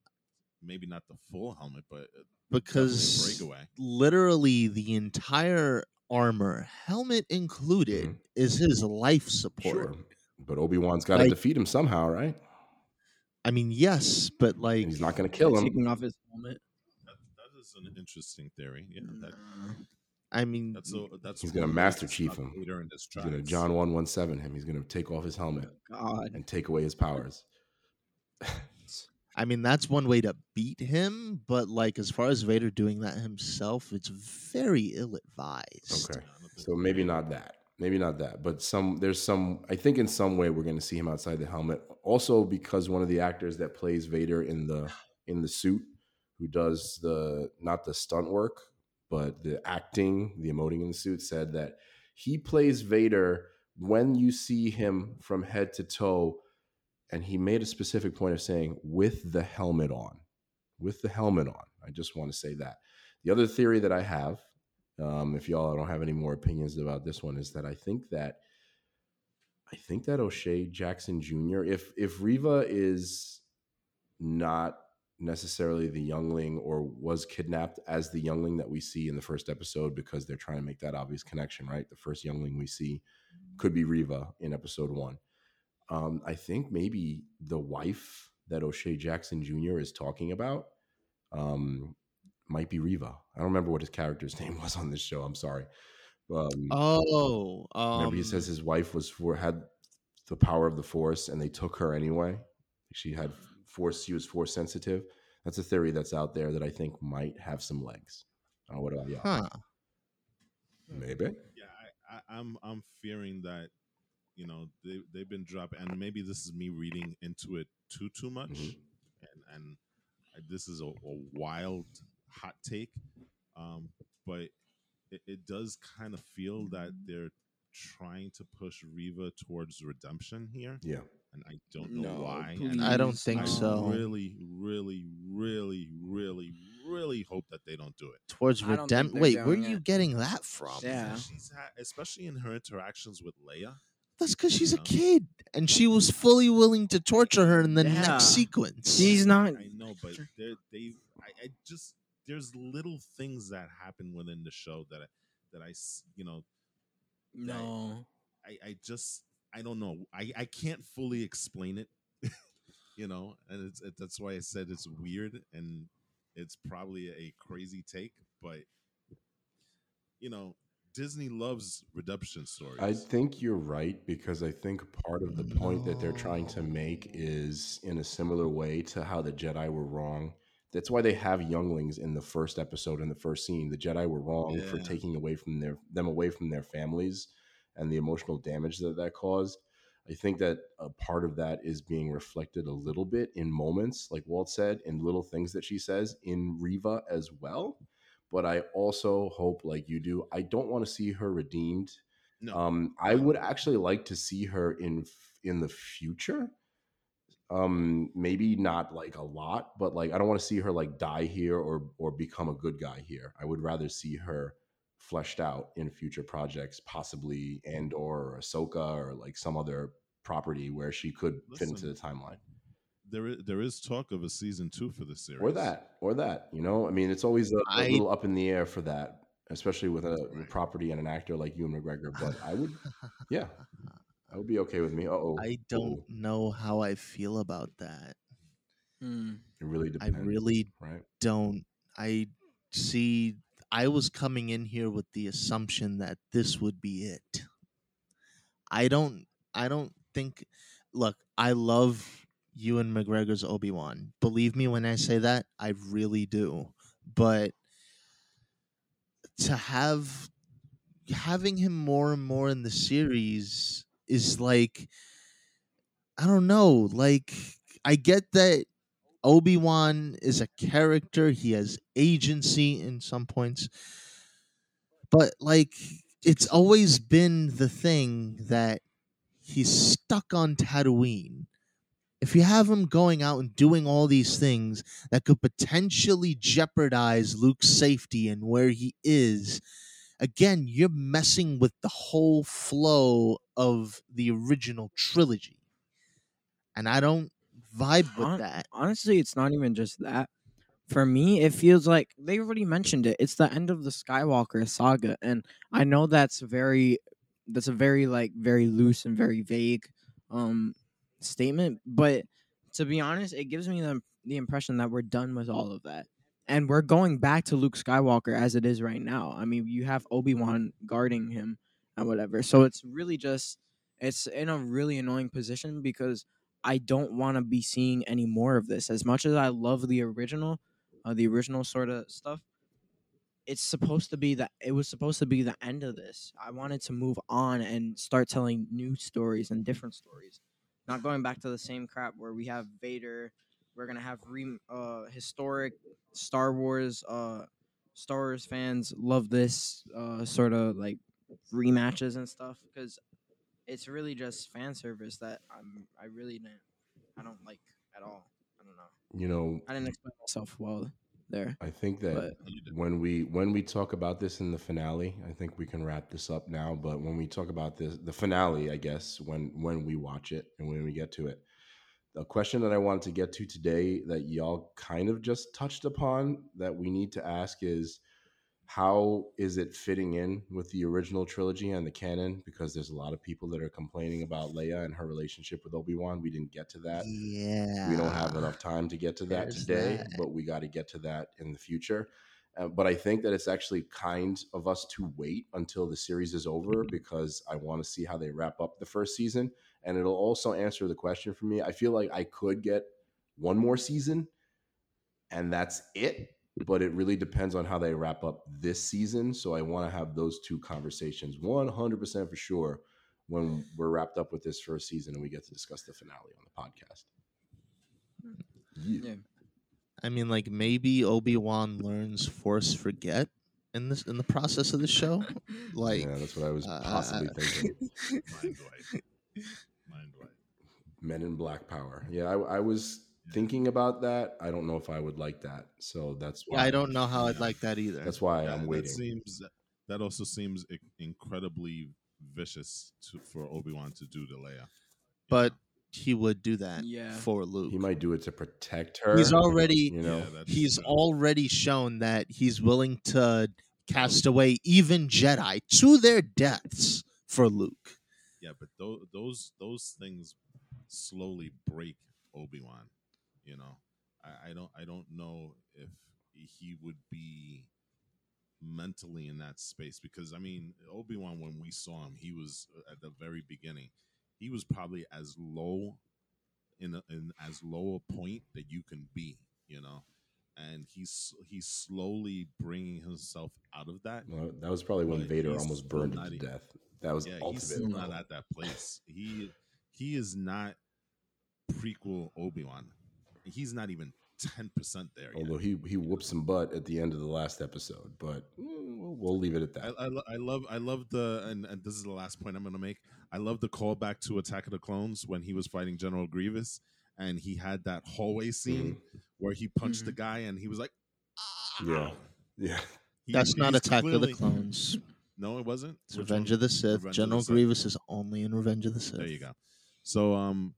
maybe not the full helmet, but uh, because breakaway. literally the entire armor, helmet included, Mhm. is his life support. Sure. But Obi Wan's got to Like- defeat him somehow, right? I mean, yes, but like he's not going to kill him. Taking off his helmet. That, that is an interesting theory. Yeah, that, I mean, that's a, that's He's gonna Master Chief him. Vader in his He's going to. John 117 him. He's going to take off his helmet oh, God. and take away his powers. I mean, that's one way to beat him, but like as far as Vader doing that himself, it's very ill advised. Okay. So maybe not that. Maybe not that, but some there's some I think in some way we're going to see him outside the helmet. Also because one of the actors that plays Vader in the in the suit who does the not the stunt work, but the acting, the emoting in the suit said that he plays Vader when you see him from head to toe and he made a specific point of saying with the helmet on. With the helmet on. I just want to say that. The other theory that I have um, if y'all don't have any more opinions about this one, is that I think that I think that O'Shea Jackson Jr. If if Reva is not necessarily the youngling or was kidnapped as the youngling that we see in the first episode because they're trying to make that obvious connection, right? The first youngling we see could be Reva in episode one. Um, I think maybe the wife that O'Shea Jackson Jr. is talking about um, might be Reva. I don't remember what his character's name was on this show. I'm sorry. Um, Oh, remember he says um, his wife was for had the power of the force, and they took her anyway. She had force. She was force sensitive. That's a theory that's out there that I think might have some legs. Uh, what about y'all? huh. Maybe. Yeah, I, I, I'm I'm fearing that you know they they've been dropping, and maybe this is me reading into it too too much, Mhm. and and I- this is a, a wild hot take, um, but it, it does kind of feel that they're trying to push Reva towards redemption here, Yeah. and I don't know No, why. and I don't think I so. Really, really, really, really, really hope that they don't do it. Towards I don't think redemption. Wait, where are you it. getting that from? Yeah. She's had, especially in her interactions with Leia. That's because she's a kid and she was fully willing to torture her in the Yeah. next sequence. She's not. I know, but they're, they, I, I just there's little things that happen within the show that I, that I, s- you know, No. I, I just I don't know. I, I can't fully explain it, you know, and it's it, that's why I said it's weird and it's probably a crazy take, but you know, Disney loves redemption stories. I think you're right because I think part of the point that they're trying to make is in a similar way to how the Jedi were wrong. That's why they have younglings in the first episode in the first scene. The Jedi were wrong for taking away from their them away from their families and the emotional damage that that caused. I think that a part of that is being reflected a little bit in moments, like Walt said, in little things that she says in Reva as well. But I also hope, like you do, I don't want to see her redeemed. no, Um, I would actually like to see her in in the future. Um, maybe not like a lot, but like I don't want to see her like die here or or become a good guy here. I would rather see her fleshed out in future projects, possibly Andor Ahsoka or like some other property where she could fit into the timeline. there is, there is talk of a season two for the series, Or that, or that. You know, I mean, it's always a, little up in the air for that, especially with a, Right. property and an actor like Ewan McGregor. But I would, yeah, that would be okay with me. Uh oh, I don't know how I feel about that. Hmm. It really depends. I really right. don't. I see. I was coming in here with the assumption that this would be it. I don't. I don't think. Look, I love Ewan McGregor's Obi Wan. Believe me when I say that. I really do. But to have having him more and more in the series is like I don't know. Like I get that Obi Wan is a character. He has agency in some points. But, like, it's always been the thing that he's stuck on Tatooine. If you have him going out and doing all these things that could potentially jeopardize Luke's safety and where he is, again, you're messing with the whole flow of the original trilogy. And I don't vibe with Hon- that. Honestly, it's not even just that. For me, it feels like they already mentioned it. It's the end of the Skywalker saga, and I know that's very, that's a very like very loose and very vague, um, statement. But to be honest, it gives me the the impression that we're done with all of that, and we're going back to Luke Skywalker as it is right now. I mean, you have Obi Wan guarding him and whatever, so it's really just it's in a really annoying position because I don't want to be seeing any more of this. As much as I love the original, uh, the original sort of stuff, it's supposed to be that it was supposed to be the end of this. I wanted to move on and start telling new stories and different stories, not going back to the same crap where we have Vader. We're gonna have re- uh, historic Star Wars. Uh, Star Wars fans love this uh, sort of like rematches and stuff because it's really just fan service that I'm I really didn't I don't like at all. I don't know. You know, I didn't explain myself well there. I think that But when we when we talk about this in the finale, I think we can wrap this up now. But when we talk about this, the finale, I guess when when we watch it and when we get to it, the question that I wanted to get to today that y'all kind of just touched upon that we need to ask is how is it fitting in with the original trilogy and the canon? Because there's a lot of people that are complaining about Leia and her relationship with Obi Wan. We didn't get to that Yeah. we don't have enough time to get to that There's today, that. but we got to get to that in the future. Uh, but I think that it's actually kind of us to wait until the series is over because I want to see how they wrap up the first season. And it'll also answer the question for me. I feel like I could get one more season and that's it. But it really depends on how they wrap up this season. So I want to have those two conversations 100% for sure when we're wrapped up with this first season and we get to discuss the finale on the podcast. Yeah. yeah. I mean, like maybe Obi Wan learns Force Forget in this in the process of the show. Like, yeah, that's what I was uh, possibly thinking. Mind Dwight. Mind Dwight. Men in Black Power. Yeah, I, I was thinking about that. I don't know if I would like that. So that's why I don't know how I'd like that either. That's why Yeah, I'm That waiting. seems that also seems incredibly vicious to, for Obi Wan to do to Leia. but know? he would do that Yeah. for Luke. He might do it to protect her. He's already you know. Yeah, he's true. already shown that he's willing to cast away even Jedi to their deaths for Luke. yeah, but those those those things slowly break Obi Wan. You know, I, I don't I don't know if he would be mentally in that space because I mean Obi Wan when we saw him he was uh, at the very beginning he was probably as low in, a, in as low a point that you can be you know and he's he's slowly bringing himself out of that Well, that was probably when But Vader almost burned him to death. That was yeah, ultimate. he's still not at that place. He he is not prequel Obi Wan. He's not even ten percent there yet. Although he he whooped some butt at the end of the last episode, but mm, we'll, we'll leave it at that. I, I, I love I love the and, and this is the last point I'm going to make. I love the callback to Attack of the Clones when he was fighting General Grievous and he had that hallway scene where he punched the guy and he was like, Mm-hmm. Yeah. Yeah, He- That's not he's Attack of the Clones. No, it wasn't. It's Revenge of the Sith. Revenge of the General Sith. Grievous is only in Revenge of the Sith. There you go. So um,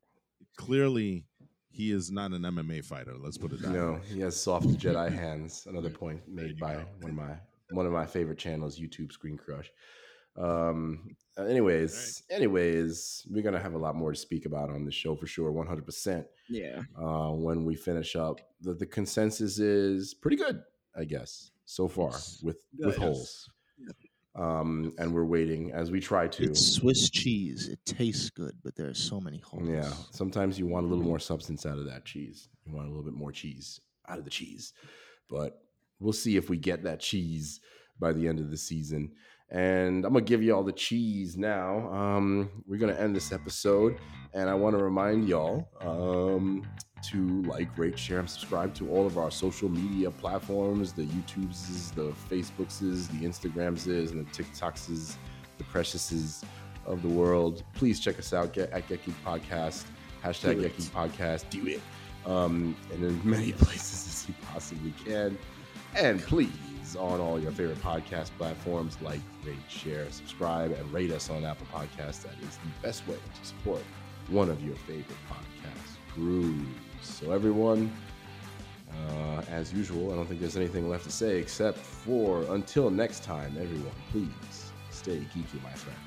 clearly he is not an MMA fighter. Let's put it that no, way. No, he has soft Jedi hands. Another point made by go. one of my one of my favorite channels, YouTube Screen Crush. Um. Anyways, anyways, we're gonna have a lot more to speak about on this show for sure, one hundred percent. Yeah. Uh, when we finish up, the the consensus is pretty good, I guess, so far with Good. with holes. Um, and we're waiting as we try to. It's Swiss cheese. It tastes good, but there are so many holes. Yeah, sometimes you want a little more substance out of that cheese. You want a little bit more cheese out of the cheese. But we'll see if we get that cheese by the end of the season. And I'm going to give you all the cheese now. Um, we're going to end this episode. And I want to remind y'all um, to like, rate, share, and subscribe to all of our social media platforms the YouTubes, the Facebooks, the Instagrams, and the TikToks, the Preciouses of the world. Please check us out get, at Get Geek Podcast, hashtag Get. Geek Podcast. Do it. Um, and in many places as you possibly can. And please, on all your favorite podcast platforms, like, rate, share, subscribe, and rate us on Apple Podcasts. That is the best way to support one of your favorite podcast crews. So, everyone, uh, as usual, I don't think there's anything left to say except for until next time, everyone, please stay geeky, my friends.